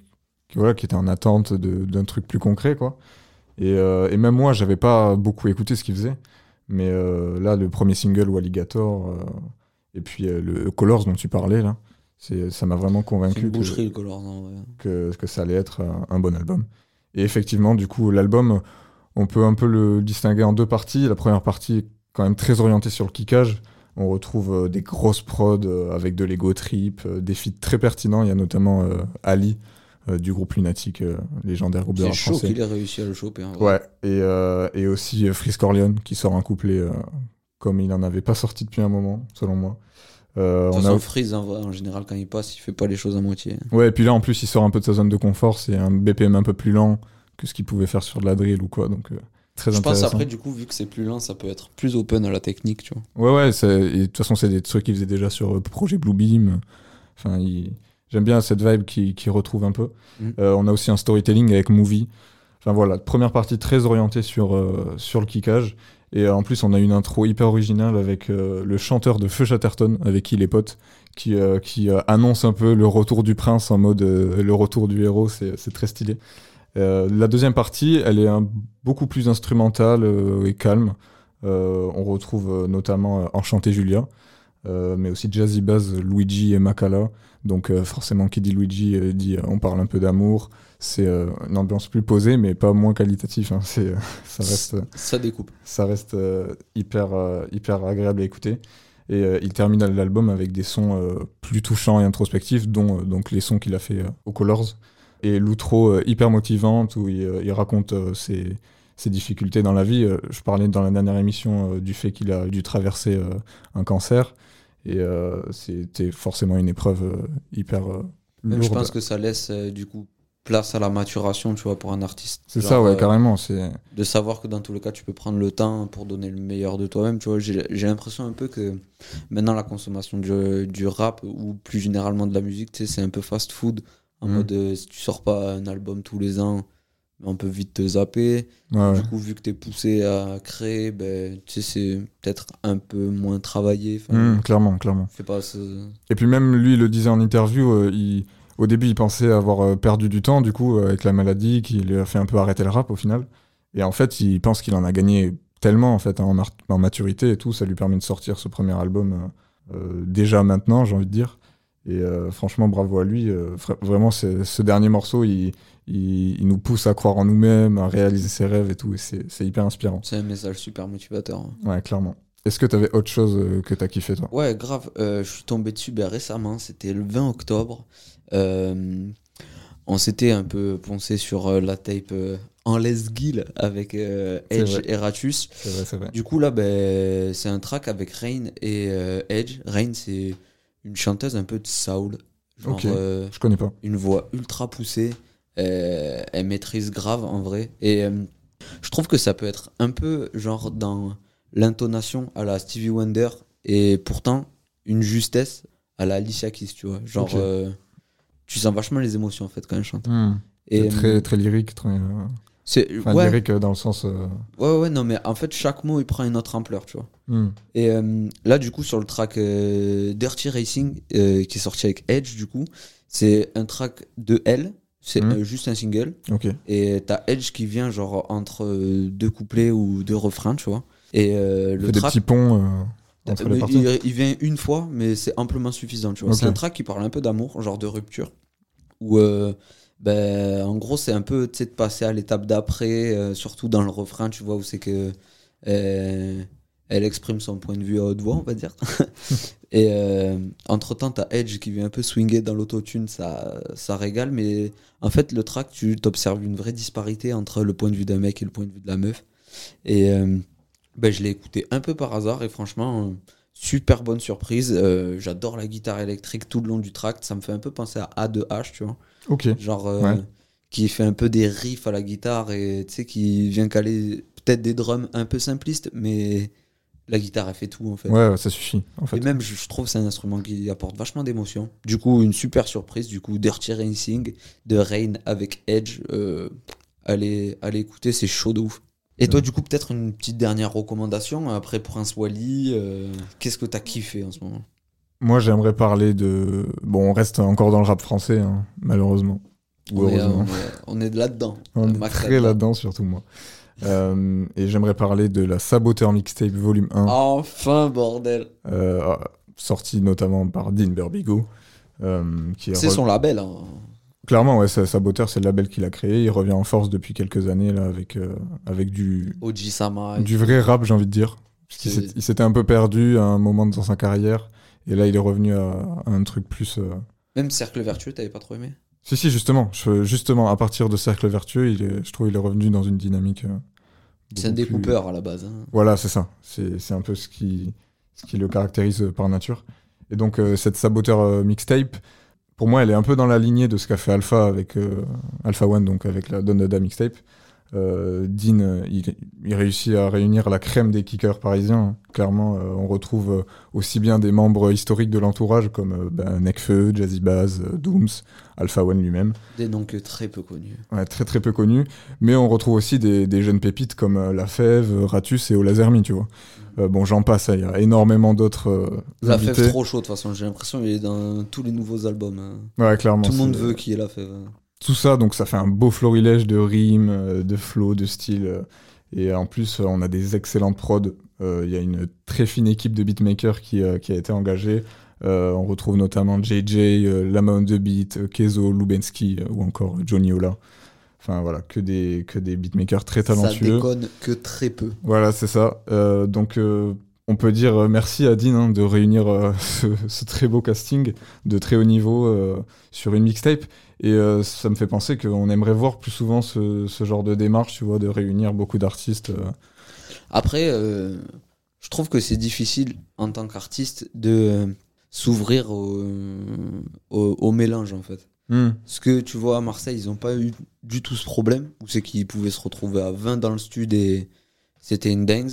qui, voilà, qui étaient en attente de- d'un truc plus concret, quoi. Et, euh, et même moi, j'avais pas beaucoup écouté ce qu'il faisait, mais là, le premier single ou Alligator, euh, et puis le Colors dont tu parlais, là, c'est, ça m'a vraiment convaincu une que, Colors. que, que ça allait être un, un bon album. Et effectivement, du coup, l'album, on peut un peu le distinguer en deux parties. La première partie est quand même très orientée sur le kickage. On retrouve euh, des grosses prods euh, avec de l'ego trip, euh, des feats très pertinents. Il y a notamment Ali du groupe Lunatic, légendaire groupe de C'est rap chaud français. qu'il ait réussi à le choper. vrai. Ouais, et, et aussi Freeze Corleone qui sort un couplet comme il en avait pas sorti depuis un moment, selon moi. Euh, on a... Freeze, en, général, quand il passe, il fait pas les choses à moitié. Ouais, et puis là en plus il sort un peu de sa zone de confort, c'est un BPM un peu plus lent que ce qu'il pouvait faire sur de la drill ou quoi, donc euh, très Je pense après, du coup, vu que c'est plus lent, ça peut être plus open à la technique, tu vois. Ouais, ouais, de toute façon, c'est des trucs qu'il faisait déjà sur euh, projet Bluebeam. Enfin, il- j'aime bien cette vibe qui, qui retrouve un peu. Mm. Euh, on a aussi un storytelling avec Movie. Enfin voilà, première partie très orientée sur, euh, sur le kickage. Et euh, en plus, on a une intro hyper originale avec euh, le chanteur de Feu Chatterton, avec qui il est pote, qui, qui annonce un peu le retour du prince en mode le retour du héros. C'est c'est très stylé. Euh, la deuxième partie, elle est un- beaucoup plus instrumentale euh, et calme. Euh, on retrouve notamment Enchanté Julia, mais aussi Jazzy Baz, Luigi et Makala. Donc forcément, qui dit Luigi dit on parle un peu d'amour. C'est une ambiance plus posée, mais pas moins qualitative. hein. C'est, ça reste, Ça découpe. ça reste hyper, hyper agréable à écouter. Et euh, il termine l'album avec des sons euh, plus touchants et introspectifs, dont euh, donc les sons qu'il a fait euh, au Colors. Et l'outro euh, hyper motivante où il, euh, il raconte euh, ses, ses difficultés dans la vie. Je parlais dans la dernière émission du fait qu'il a dû traverser un cancer. Et c'était forcément une épreuve hyper euh, Même je lourde. pense que ça laisse, du coup, place à la maturation, tu vois, pour un artiste. C'est ça, ouais, euh, carrément. C'est... de savoir que dans tous les cas tu peux prendre le temps pour donner le meilleur de toi-même tu vois j'ai l'impression un peu que maintenant la consommation du, du rap ou plus généralement de la musique tu sais c'est un peu fast food en Mhm. mode euh, si tu sors pas un album tous les ans on peut vite te zapper Ouais, du coup vu que t'es poussé à créer ben tu sais c'est peut-être un peu moins travaillé Mmh, clairement, clairement. pas Et puis même lui, il le disait en interview, euh, il, au début, il pensait avoir euh, perdu du temps, du coup, avec la maladie, qui lui a fait un peu arrêter le rap au final. Et en fait, il pense qu'il en a gagné tellement, en fait, en, mar- en maturité et tout. Ça lui permet de sortir ce premier album euh, déjà maintenant, j'ai envie de dire. Et euh, franchement, bravo à lui. Euh, vra- vraiment, ce dernier morceau, il, il, il nous pousse à croire en nous-mêmes, à réaliser ses rêves et tout. Et c'est hyper inspirant. C'est un message super motivateur. hein. Ouais, clairement. Est-ce que t'avais autre chose euh, que t'as kiffé, toi? Ouais, grave. euh, je suis tombé dessus ben, récemment. C'était le 20 octobre. On s'était un peu poncé sur la tape en Les Gill avec euh, Edge vrai. et Ratus. C'est vrai, c'est vrai. Du coup, là, ben, c'est un track avec Rain et euh, Edge. Rain, c'est une chanteuse un peu de soul. Genre, Ok, euh, je connais pas. Une voix ultra poussée. euh, elle maîtrise grave en vrai. Et euh, je trouve que ça peut être un peu genre dans l'intonation à la Stevie Wonder et pourtant une justesse à la Alicia Keys, tu vois. Genre, euh, tu sens vachement les émotions en fait quand elle chante. Hmm. Et, très, très lyrique, très. c'est Enfin, ouais, lyrique dans le sens. ouais, ouais, non, mais en fait, chaque mot il prend une autre ampleur, tu vois. Hmm. Et euh, là, du coup, sur le track euh, Dirty Racing, euh, qui est sorti avec Edge, du coup, c'est un track de elle, c'est euh, juste un single. Ok. Et t'as Edge qui vient genre entre deux couplets ou deux refrains, tu vois. Et le fait des track. petits ponts entre les il, il vient une fois, mais c'est amplement suffisant, tu vois. C'est un track qui parle un peu d'amour, genre de rupture. Où, ben, en gros, c'est un peu, de passer à l'étape d'après, euh, surtout dans le refrain, tu vois, où c'est que. euh, elle exprime son point de vue à haute voix, on va dire. Et euh, entre-temps, t'as Edge qui vient un peu swinger dans l'autotune, ça, ça régale. Mais en fait, le track, tu t'observes une vraie disparité entre le point de vue d'un mec et le point de vue de la meuf. Et euh, ben, je l'ai écouté un peu par hasard et franchement, super bonne surprise. Euh, J'adore la guitare électrique tout le long du track. Ça me fait un peu penser à A2H, tu vois. Ok. Genre, Ouais. qui fait un peu des riffs à la guitare et tu sais, qui vient caler peut-être des drums un peu simplistes, mais la guitare, elle fait tout en fait. Ouais, ça suffit. En fait. Et même, je je trouve que c'est un instrument qui apporte vachement d'émotion. Du coup, une super surprise. Du coup, Dirty Racing de Rain avec Edge. Euh, allez, allez écouter, c'est chaud de ouf. Et toi, du coup, peut-être une petite dernière recommandation après Prince Wally. euh, Qu'est-ce que t'as kiffé en ce moment? Moi, j'aimerais parler de. Bon, on reste encore dans le rap français, hein, malheureusement. Ou on est, heureusement. on est- on est là-dedans. On est très là-dedans, surtout moi. Euh, et j'aimerais parler de la Saboteur Mixtape Volume 1, Enfin, bordel. euh, sortie notamment par Dean Burbigo. euh, C'est son label. hein. Clairement, ouais, Saboteur, c'est le label qu'il a créé. Il revient en force depuis quelques années là, avec, euh, avec du, Sama. du vrai rap, j'ai envie de dire. Parce il s'était un peu perdu à un moment dans sa carrière. Et là, il est revenu à, à un truc plus. euh, Même Cercle Vertueux, t'avais pas trop aimé? Si, si, justement. Je- justement, à partir de Cercle Vertueux, il est, je trouve qu'il est revenu dans une dynamique. euh, C'est un plus- découpeur à la base. hein. Voilà, c'est ça. C'est c'est un peu ce qui, ce qui le caractérise euh, par nature. Et donc, euh, cette saboteur euh, mixtape, pour moi, elle est un peu dans la lignée de ce qu'a fait Alpha avec Alpha One, donc avec la Don Dada mixtape. Euh, Dean, euh, il, il réussit à réunir la crème des kickers parisiens. Clairement, euh, on retrouve euh, aussi bien des membres historiques de l'entourage comme ben, Nekfeu, Jazzy Baz, euh, Dooms, Alpha One lui-même. Des noms que très peu connus. Ouais, très très peu connus. Mais on retrouve aussi des, des jeunes pépites comme La Fève, Ratus et Olazermi, tu vois. Euh, bon, j'en passe, hein, il y a énormément d'autres euh, La invités. fève trop chaud de toute façon, j'ai l'impression qu'il est dans tous les nouveaux albums. hein. Ouais, clairement. Tout le monde veut qu'il y ait la fève. hein. Tout ça, donc ça fait un beau florilège de rimes, euh, de flow, de style. euh, et en plus, euh, on a des excellentes prods. Euh, Il y a une très fine équipe de beatmakers qui, euh, qui a été engagée. Euh, on retrouve notamment JJ, Lama on the Beat, Kezo, Lubensky ou encore Johnny Ola. Enfin voilà, que des, que des beatmakers très Ça talentueux. déconne que très peu. Voilà, c'est ça. Donc, on peut dire merci à Dean hein, de réunir ce, ce très beau casting de très haut niveau sur une mixtape. Et euh, ça me fait penser qu'on aimerait voir plus souvent ce, ce genre de démarche, tu vois, de réunir beaucoup d'artistes. euh. Après, euh, je trouve que c'est difficile en tant qu'artiste de s'ouvrir au, au, au mélange en fait. Hmm. Parce que tu vois, à Marseille, ils n'ont pas eu du tout ce problème, où c'est qu'ils pouvaient se retrouver à 20 dans le stud et c'était une dingue.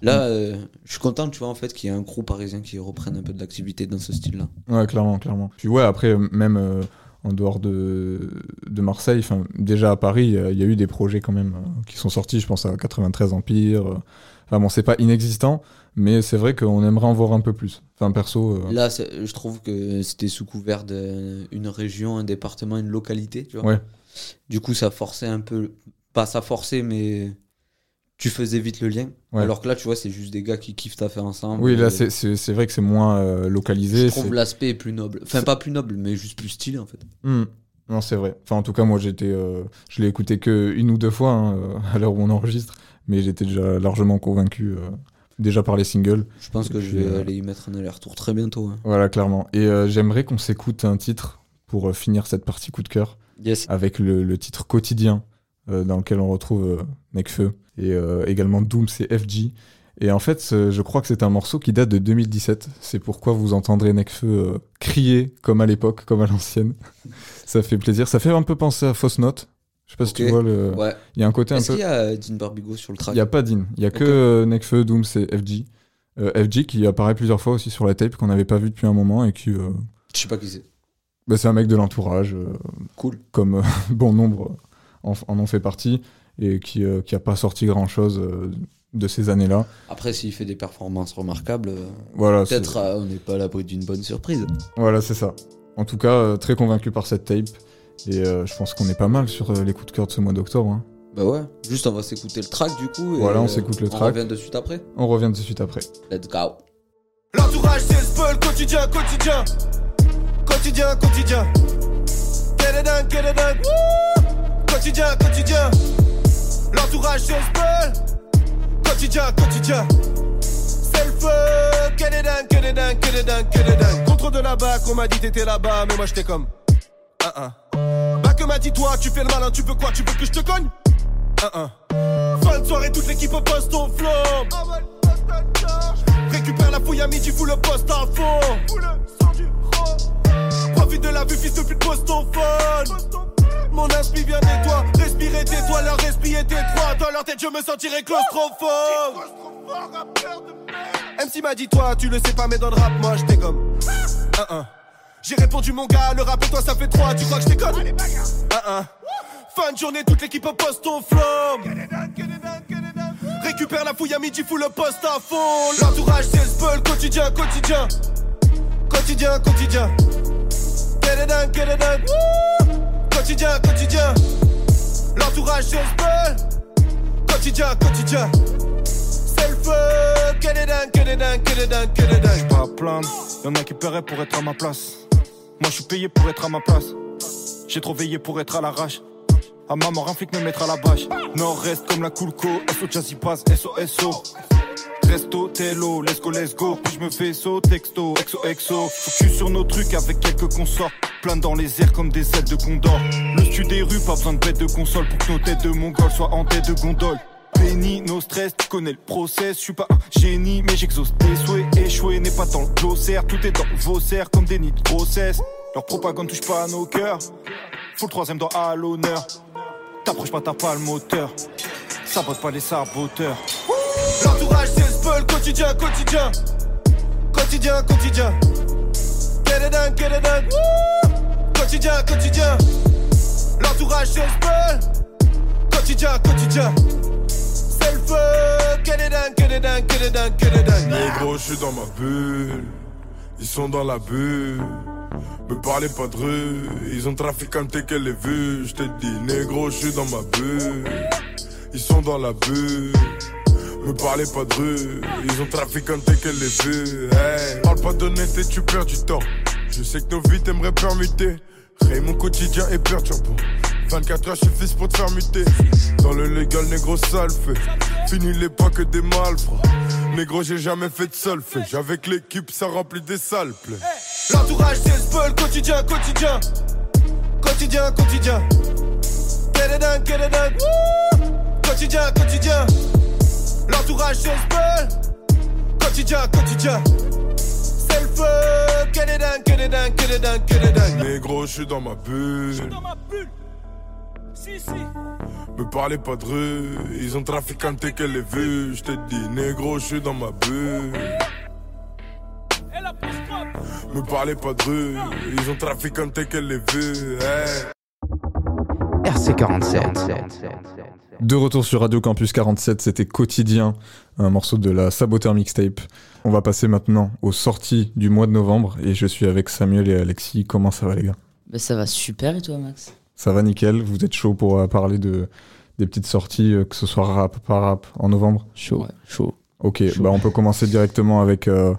Là, euh, je suis content, tu vois, en fait, qu'il y ait un groupe parisien qui reprenne un peu de l'activité dans ce style-là. Ouais, clairement, clairement. Puis ouais, après, même euh, en dehors de, de Marseille, enfin, déjà à Paris, euh, il y a eu des projets quand même euh, qui sont sortis, je pense à 93 Empire. euh. Enfin bon, c'est pas inexistant, Mais c'est vrai qu'on aimerait en voir un peu plus. Enfin, perso. euh, Là, je trouve que c'était sous couvert d'une région, un département, une localité, tu vois. Ouais. Du coup, ça forçait un peu, pas ça forçait, mais tu faisais vite le lien. Ouais. Alors que là, tu vois, c'est juste des gars qui kiffent taffer ensemble. Oui, là, Et c'est- vrai que c'est moins euh, localisé. Je trouve l'aspect plus noble. Enfin, pas plus noble, mais juste plus stylé, en fait. Hmm. Non, c'est vrai. Enfin, en tout cas, moi, j'étais, euh, je l'ai écouté que une ou deux fois hein, euh, à l'heure où on enregistre, mais j'étais déjà largement convaincu euh, déjà par les singles. Je pense que je vais euh, aller y mettre un aller-retour très bientôt. hein. Voilà, clairement. Et euh, j'aimerais qu'on s'écoute un titre pour euh, finir cette partie coup de cœur Yes. avec le, le titre quotidien euh, dans lequel on retrouve euh, Nekfeu et euh, également Doom, c'est FG. Et en fait, je crois que c'est un morceau qui date de 2017. C'est pourquoi vous entendrez Nekfeu euh, crier comme à l'époque, comme à l'ancienne. ça fait plaisir. Ça fait un peu penser à Fausse Note. Je sais pas si tu vois le. Ouais. Il y a un côté un Est-ce peu. qu'il y a euh, Dean Barbigo sur le track? Il n'y a pas Dean. Il y a que Nekfeu, Doom, c'est FG. Euh, FG qui apparaît plusieurs fois aussi sur la tape qu'on n'avait pas vu depuis un moment et qui. euh, Je sais pas qui c'est. bah, c'est un mec de l'entourage. euh, Cool. Comme bon nombre en, en ont fait partie et qui euh, qui a pas sorti grand chose de ces années-là. Après, s'il fait des performances remarquables, euh, Voilà, peut-être c'est- euh, on n'est pas à l'abri d'une bonne surprise. Voilà, c'est ça. En tout cas, euh, très convaincu par cette tape. Et euh, je pense qu'on est pas mal sur euh, les coups de cœur de ce mois d'octobre. hein. Bah ouais, juste on va s'écouter le track du coup. et, Voilà, on euh, s'écoute le On track. revient de suite après. On revient de suite après. Let's go. L'entourage c'est le spell quotidien, quotidien Quotidien, quotidien Quel est dingue, quel est dingue Wouh Quotidien, quotidien L'entourage c'est le spell Quotidien, quotidien. C'est le feu. Quel est dingue, quel est dingue, quel est dingue, quel est dingue Contre de là-bas, qu'on m'a dit t'étais là-bas Mais moi j'étais comme Un, un. Bah que m'a dit toi, tu fais le malin, tu veux quoi Tu veux que je te cogne? Un, un. Fin de soirée, toute l'équipe poste au flambe Récupère la fouille à midi, fous le poste à fond. Profite de la vue, fils de pute, pose ton phone. Mon inspi vient des toits, respirer tes toits, leur respire est étroit. Dans leur tête, je me sentirais claustrophobe. MC m'a dit, toi, tu le sais pas, mais dans le rap, moi, j'étais comme. Un, un. J'ai répondu, mon gars, le rap et toi, ça fait trois, tu crois que je déconne? Fin de journée, toute l'équipe poste ton flamme. Récupère la fouille à midi, fous le poste à fond. L'entourage, c'est le spell, quotidien, quotidien. Quotidien, quotidien. Quel est dingue, quel est dingue. Quotidien, quotidien. L'entourage, le spell. Quotidien, quotidien. C'est le feu. Quel est dingue, quel est dingue, quel est dingue, quel est dingue. pas à plaindre. Y'en a qui paieraient pour être à ma place. Moi, je suis payé pour être à ma place. J'ai trop veillé pour être à l'arrache. À ma mort, un flic me mettra la bâche. Nord reste comme la Coolco. SO Jazzy Pass, SO SO. Resto, tello, let's go, let's go. Puis je me fais saut, texto, exo, exo. Focus sur nos trucs avec quelques consorts. Plein dans les airs comme des ailes de condor. Le stud des rues, pas besoin de bête de console pour que nos têtes de mongol soient en tête de gondole. Béni, no stress, tu connais le process. Je suis pas un génie, mais j'exauce tes souhaits. Échoué n'est pas dans le glossaire, tout est dans vos serres comme des nids de grossesse. Leur propagande touche pas à nos cœurs. Faut le troisième dans à l'honneur. T'approches pas, t'as pas le moteur. Sabote pas les saboteurs. L'entourage, c'est le spell, quotidien, quotidien. Quotidien, quotidien. Quel est dingue. Wouh Quotidien, quotidien. L'entourage, c'est le spell. Quotidien, quotidien. C'est le feu. Est dingue, quel est dingue, quel est dingue. Négro, je suis dans ma bulle. Ils sont dans la bulle. Me parlez pas de rue. Ils ont trafiquanté qu'elle est vue. Je te dis, négro, je suis dans ma bulle. Ils sont dans la bulle. Me parlez pas de rue. Ils ont trafiquanté qu'elle est vue. Hey, parle pas d'honnêteté, tu perds du temps. Je sais que nos vies t'aimeraient permuter. Ray, mon quotidien est perturbant. 24 heures suffisent pour te faire muter. Dans le légal, négro, ça le fait. Fini les pas que des malfrats. Négro, j'ai jamais fait de solfège. Avec l'équipe, ça remplit des salles pleines. L'entourage, c'est le spell, quotidien, quotidien. Quotidien, quotidien. Quel est dingue, quel est dingue. Wouh Quotidien, quotidien. L'entourage, c'est le spell. Quotidien, quotidien. C'est le feu. Quel est dingue, quel est dingue, quel est dingue, quel est dingue. Négro, je suis dans ma bulle. Si, si. Me parlez pas de rue. Ils ont trafiquanté qu'elle est vue. Je te dis, négro, je suis dans ma bulle. Me parlez pas de rue. Ils ont trafiquanté qu'elle est vue. Hey. RC47. De retour sur Radio Campus 47, c'était Quotidien, un morceau de la Saboteur Mixtape. On va passer maintenant aux sorties du mois de novembre et je suis avec Samuel et Alexis. Comment ça va les gars? Bah, ça va super et toi Max? Ça va nickel, vous êtes chaud pour euh, parler de, des petites sorties, euh, que ce soit rap, pas rap, en novembre? Chaud, chaud. Ok, bah on peut commencer directement avec euh,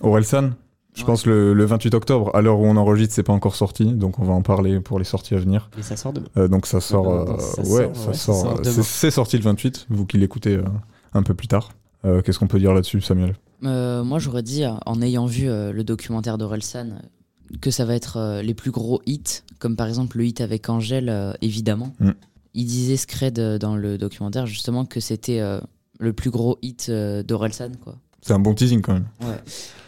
Orelsan. Je pense le, le 28 octobre, à l'heure où on enregistre, c'est pas encore sorti, donc on va en parler pour les sorties à venir. Et ça sort demain. Euh, donc ça sort, Euh, euh, ça ouais, sort, ça ouais, ça sort. sort euh, demain. c'est- sorti le 28, vous qui l'écoutez euh, un peu plus tard. Euh, Qu'est-ce qu'on peut dire là-dessus, Samuel? Euh, Moi j'aurais dit, en ayant vu euh, le documentaire d'Orelsan, que ça va être euh, les plus gros hits, comme par exemple le hit avec Angèle, euh, évidemment. Mm. Il disait Scred euh, dans le documentaire justement que c'était euh, le plus gros hit euh, d'Orelsan. quoi. C'est un bon teasing quand même. Ouais.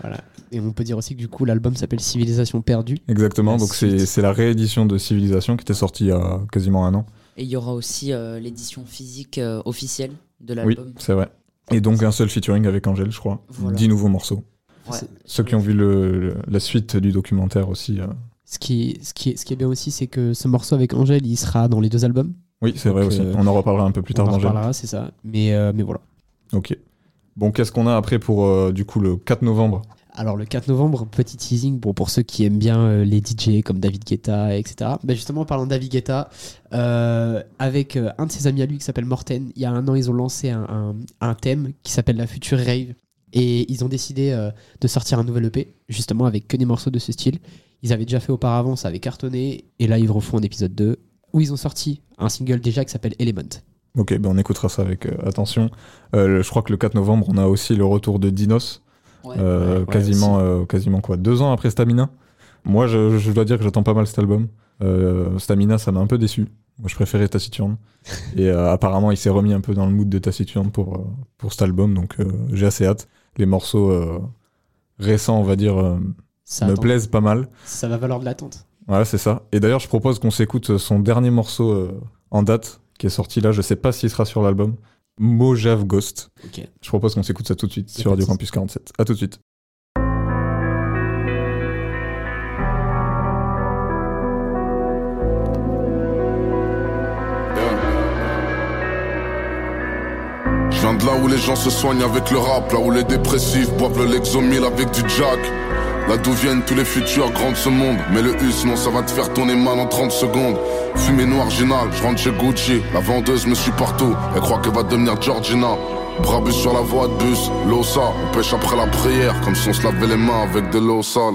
Voilà. Et on peut dire aussi que du coup, l'album s'appelle Civilisation perdue. Exactement, La donc c'est la réédition de Civilisation qui était sortie il y a quasiment un an. Et il y aura aussi euh, l'édition physique euh, officielle de Oui, l'album. c'est vrai. Et donc un seul featuring avec Angèle, je crois. Voilà. Dix nouveaux morceaux. Ouais. Ceux qui ont vu le, la suite du documentaire aussi. euh, Ce qui, ce, qui est, ce qui est bien aussi, c'est que ce morceau avec Angèle, il sera dans les deux albums. Oui, c'est vrai aussi. euh, On en reparlera un peu plus tard On en reparlera, c'est ça. Mais, euh, mais voilà. Ok. Bon, qu'est-ce qu'on a après pour euh, du coup le 4 novembre? Alors le 4 novembre, petit teasing bon, pour ceux qui aiment bien les DJ comme David Guetta, etc. Ben justement, en parlant de David Guetta, avec un de ses amis à lui qui s'appelle Morten, il y a un an, ils ont lancé un, un- un thème qui s'appelle la future rave. Et ils ont décidé euh, de sortir un nouvel EP, justement avec que des morceaux de ce style. Ils avaient déjà fait auparavant, ça avait cartonné. Et là, ils refont un épisode 2 où ils ont sorti un single déjà qui s'appelle Element. Ok, ben on écoutera ça avec euh, attention. Euh, je crois que le 4 novembre, on a aussi le retour de Dinos. Ouais. Euh, Ouais, ouais, quasiment, euh, quasiment quoi Deux ans après Stamina Moi, je, je dois dire que j'attends pas mal cet album. Euh, Stamina, ça m'a un peu déçu. Moi, je préférais Taciturne. Et euh, apparemment, il s'est remis un peu dans le mood de Taciturne pour, euh, pour cet album, donc euh, j'ai assez hâte. Les morceaux euh, récents, on va dire, euh, Ça me attend. plaisent pas mal. Ça va valoir de l'attente. Ouais, c'est ça. Et d'ailleurs, je propose qu'on s'écoute son dernier morceau euh, en date, qui est sorti là. Je sais pas s'il sera sur l'album. Mojave Ghost. Je propose qu'on s'écoute ça tout de suite sur Radio. Campus 47. À tout de suite. Là où les gens se soignent avec le rap, là où les dépressifs boivent le Lexomil avec du jack. Là d'où viennent tous les futurs grands de ce monde. Mais le US, non, ça va te faire tourner mal en 30 secondes. Fumée noire, génal, je rentre chez Gucci. La vendeuse me suit partout, elle croit qu'elle va devenir Georgina. Brabus sur la voie de bus, l'eau ça, on pêche après la prière, comme si on se lavait les mains avec de l'eau sale.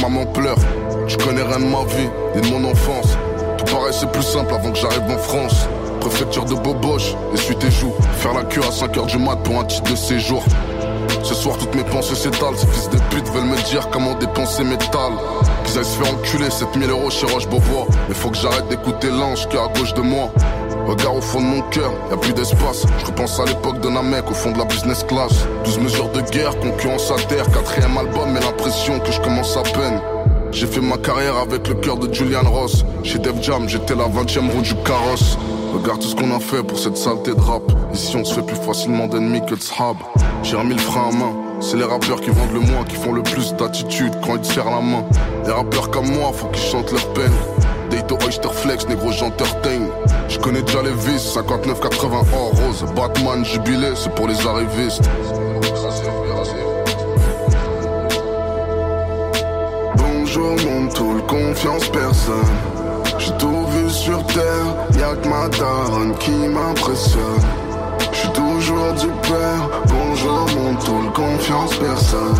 Maman pleure. Je connais rien de ma vie, ni de mon enfance. Tout paraissait plus simple avant que j'arrive en France. Préfecture de Boboche, essuie tes joues. Faire la queue à 5h du mat pour un titre de séjour. Ce soir, toutes mes pensées s'étalent. Ces fils de pute veulent me dire comment dépenser mes talles. Qu'ils aillent se faire enculer 7000 euros chez Roche Beauvoir. Mais faut que j'arrête d'écouter l'ange qui est à gauche de moi. Regarde au fond de mon cœur, y a plus d'espace. Je repense à l'époque de Namek au fond de la business class. 12 mesures de guerre, concurrence à terre, quatrième album, mais l'impression que je commence à peine. J'ai fait ma carrière avec le cœur de Julian Ross. Chez Def Jam, j'étais la 20ème roue du carrosse. Regarde tout ce qu'on a fait pour cette saleté de rap. Ici, on se fait plus facilement d'ennemis que de sahab. J'ai remis le frein à main. C'est les rappeurs qui vendent le moins, qui font le plus d'attitude quand ils serrent la main. Les rappeurs comme moi, faut qu'ils chantent leur peine. Date Oyster Flex, négro j'entertain. Je connais déjà les vis, 59-80 or rose. Batman jubilé, c'est pour les arrivistes. Bonjour mon tool, confiance personne. J'ai tout vu sur terre, y'a que ma daronne qui m'impressionne. J'suis toujours du père, bonjour mon tool, confiance personne.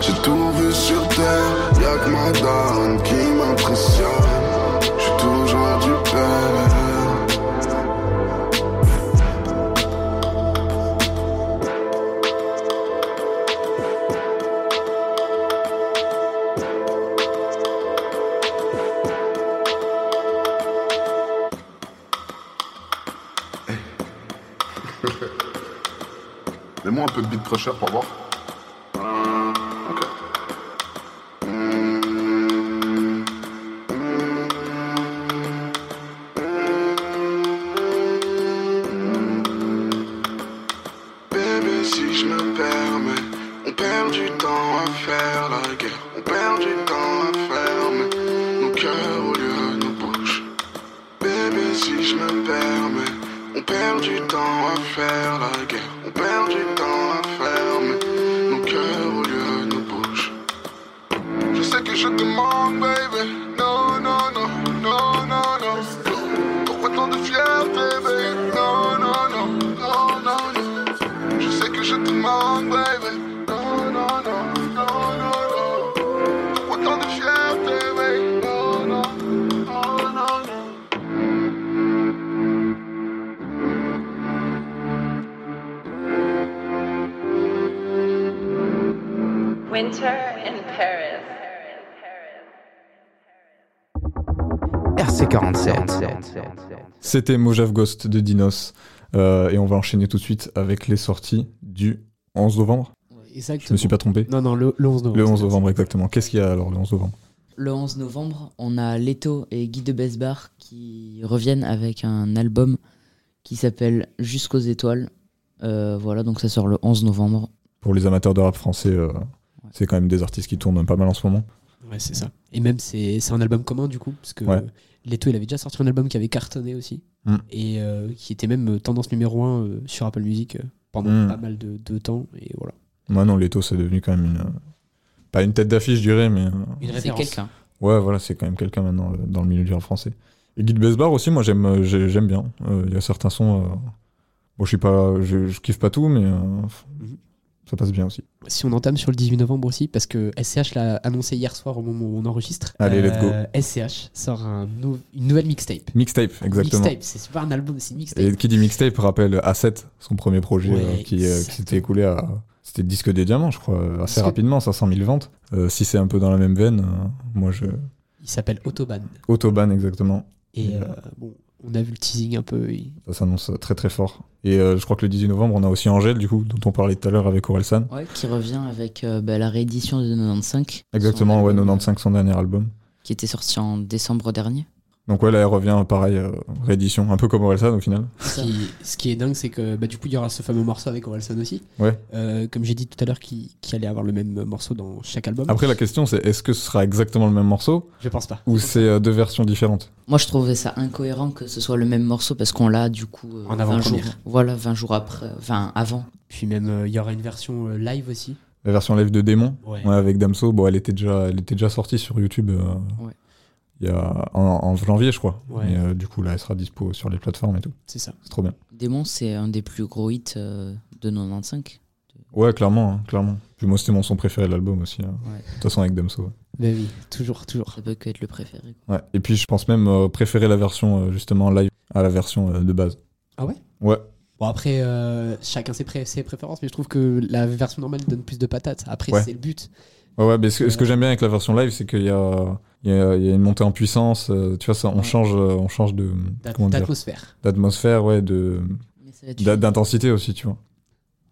J'ai tout vu sur terre, y'a que ma daronne qui m'impressionne. Cher pour. Bébé, si je me permets, on perd du temps à faire la guerre. On perd du temps à fermer nos cœurs au lieu de nos bouches. Bébé, si je me permets, on perd du temps à faire fermer nos cœurs au lieu de nos bouches. Je sais que je te manque, baby. RC47. C'était Mojave Ghost de Dinos. Euh, et on va enchaîner tout de suite avec les sorties du 11 novembre. exactement. Je me suis pas trompé Non, non, le, le 11 novembre. Le 11 novembre, exactement. Qu'est-ce qu'il y a alors le 11 novembre? Le 11 novembre, on a Leto et Guy de Besbar qui reviennent avec un album qui s'appelle Jusqu'aux étoiles. Euh, voilà, donc ça sort le 11 novembre. Pour les amateurs de rap français, euh, c'est quand même des artistes qui tournent pas mal en ce moment. Ouais, c'est ça. Et même, c'est c'est un album commun du coup, parce que Ouais. Leto, il avait déjà sorti un album qui avait cartonné aussi, Mm. et euh, qui était même euh, tendance numéro 1 sur Apple Music euh, pendant Mm. pas mal de, de temps, et voilà. Moi non, Leto c'est devenu quand même une. euh, pas une tête d'affiche, je dirais, mais. euh, Une C'est référence. quelqu'un. Ouais, voilà, c'est quand même quelqu'un maintenant euh, dans le milieu du rap français. Et Guy de Besbar aussi, moi j'aime euh, j'ai- j'aime bien. Euh, Il y a certains sons. euh, Bon, je suis pas. Je, je kiffe pas tout, mais. euh, Ça passe bien aussi. Si on entame sur le 18 novembre aussi, parce que SCH l'a annoncé hier soir au moment où on enregistre. Allez, let's go. SCH sort un nou- une nouvelle mixtape. Mixtape, exactement. Mixtape, c'est pas un album, c'est une mixtape. Et qui dit mixtape rappelle A7, son premier projet Ouais, euh, qui, euh, qui s'était écoulé à. C'était disque des diamants, je crois, euh, assez rapidement, 500 000 ventes. Euh, si c'est un peu dans la même veine, euh, moi je. Il s'appelle Autobahn. Autobahn, exactement. Et euh, euh, bon, on a vu le teasing un peu. et- Ça s'annonce très très fort. Et euh, je crois que le 18 novembre, on a aussi Angèle, du coup, dont on parlait tout à l'heure avec Orelsan. Ouais, qui revient avec euh, bah, la réédition de 95. Exactement, ouais, album, 95, son dernier album. Qui était sorti en décembre dernier. Donc ouais, là, elle revient, pareil, euh, réédition, un peu comme Orelsan au final. Ce qui, ce qui est dingue, c'est que bah, du coup, il y aura ce fameux morceau avec Orelsan aussi. Ouais. Euh, comme j'ai dit tout à l'heure, qui, qui allait avoir le même morceau dans chaque album. Après, la question, c'est est-ce que ce sera exactement le même morceau Je pense pas. Ou c'est euh, deux versions différentes? Moi, je trouvais ça incohérent que ce soit le même morceau parce qu'on l'a du coup euh, En 20 jours. avant-première. Voilà, 20 jours après, enfin avant. Puis même, euh, il y aura une version euh, live aussi. La version live de Démon, Ouais. avec Damso, bon, elle était déjà, elle était déjà sortie sur YouTube euh, Ouais. Il y a, en, en janvier, je crois. Ouais. Et euh, du coup, là, elle sera dispo sur les plateformes et tout. C'est ça. C'est trop bien. Démon, c'est un des plus gros hits euh, de 95. Ouais, clairement, hein, clairement. Puis moi, c'était mon son préféré de l'album aussi. hein. Ouais. De toute façon, avec Damso. ouais. Mais oui, toujours, toujours. Ça peut que être le préféré. Ouais. Et puis, je pense même euh, préférer la version euh, justement live à la version euh, de base. Ah ouais? Ouais. Bon après, euh, chacun ses, pré- ses préférences, mais je trouve que la version normale donne plus de patates. Après, Ouais. c'est le but. Ouais, ouais, mais ce, que- ce que j'aime bien avec la version live, c'est qu'il y a, il y, a, il y a une montée en puissance. euh, tu vois, ça, on change, euh, on change de. D'atmosphère. D'atmosphère, ouais, de. D'intensité aussi, tu vois.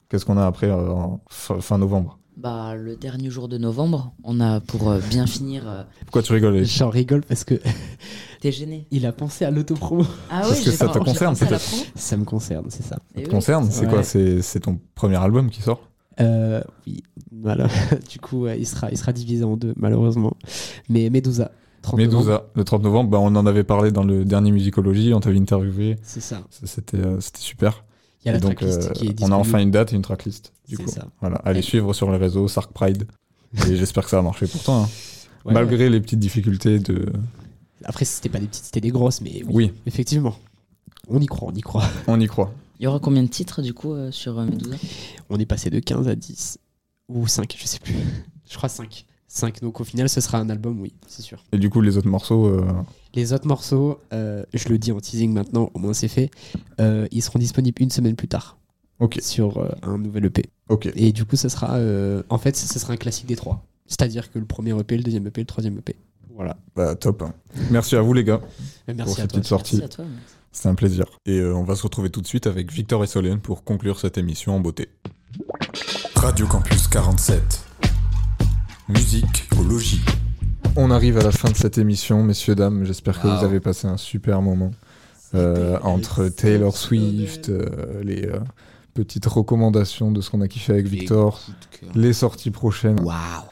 Qu'est-ce qu'on a après, euh, en fin, fin novembre? Bah, le dernier jour de novembre, on a pour euh, bien finir. euh, Pourquoi tu rigoles J'en rigole parce que. T'es gêné Il a pensé à l'autopromo. Ah Parce oui, que j'ai ça te concerne, peut-être. Ça me concerne, c'est ça. Eh Ça te oui. concerne C'est quoi? Ouais. C'est ton premier album qui sort? Euh, oui, voilà. du coup, il, sera, il sera divisé en deux, malheureusement. Mais Medusa, 30 novembre. Medusa, le 30 novembre, bah, on en avait parlé dans le dernier Musicologie, on t'avait interviewé. C'est ça. C'était euh, c'était super. Il y a la donc, tracklist qui est on a enfin une date et une tracklist. Du coup, ça. voilà, allez suivre sur les réseaux Sark Pride. Et j'espère que ça va marcher pour toi. hein. Ouais, Malgré les petites difficultés de. Après, c'était pas des petites, c'était des grosses, mais oui, Oui. effectivement. On y croit, on y croit. On y croit. Il y aura combien de titres du coup euh, sur euh, Medusa? On est passé de 15 à 10. Ou 5, je sais plus. Je crois 5. 5, donc au final, ce sera un album, oui, c'est sûr. Et du coup, les autres morceaux. euh, Les autres morceaux, euh, je le dis en teasing maintenant, au moins c'est fait, euh, ils seront disponibles une semaine plus tard. Ok. Sur euh, un nouvel EP. Ok. Et du coup, ce sera, euh, en fait, ce sera un classique des trois. C'est-à-dire que le premier EP, le deuxième EP, le troisième EP. Voilà. Bah, top. hein. Merci à vous, les gars. Merci pour à cette toi. petite sortie. Merci à toi, merci. C'était un plaisir. Et euh, on va se retrouver tout de suite avec Victor et Solène pour conclure cette émission en beauté. Radio Campus 47. Musique au logis. On arrive à la fin de cette émission, messieurs, dames. J'espère que Wow. vous avez passé un super moment. Euh, entre Taylor Swift, euh, les petites recommandations de ce qu'on a kiffé avec Victor, les sorties prochaines.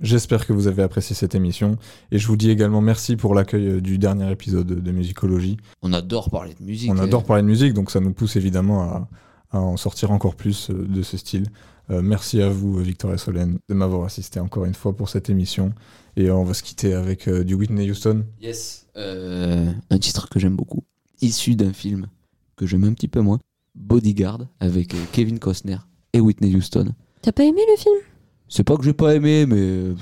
J'espère que vous avez apprécié cette émission. Et je vous dis également merci pour l'accueil euh, du dernier épisode de Musicologie. On adore parler de musique. On adore parler de musique, donc ça nous pousse évidemment à, à en sortir encore plus euh, de ce style. Euh, merci à vous, Victor et Solène, de m'avoir assisté encore une fois pour cette émission. Et on va se quitter avec euh, du Whitney Houston. Yes. Euh, un titre que j'aime beaucoup, issu d'un film que j'aime un petit peu moins, Bodyguard, avec euh, Kevin Costner et Whitney Houston. T'as pas aimé le film? C'est pas que j'ai pas aimé, mais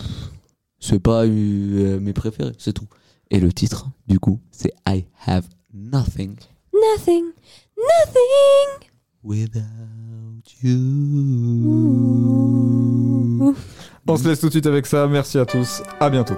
c'est pas euh, mes préférés, c'est tout. Et le titre, du coup, c'est I Have Nothing Nothing, nothing. Without You. On se laisse tout de suite avec ça. Merci à tous. À bientôt.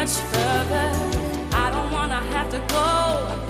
Much further. I don't wanna have to go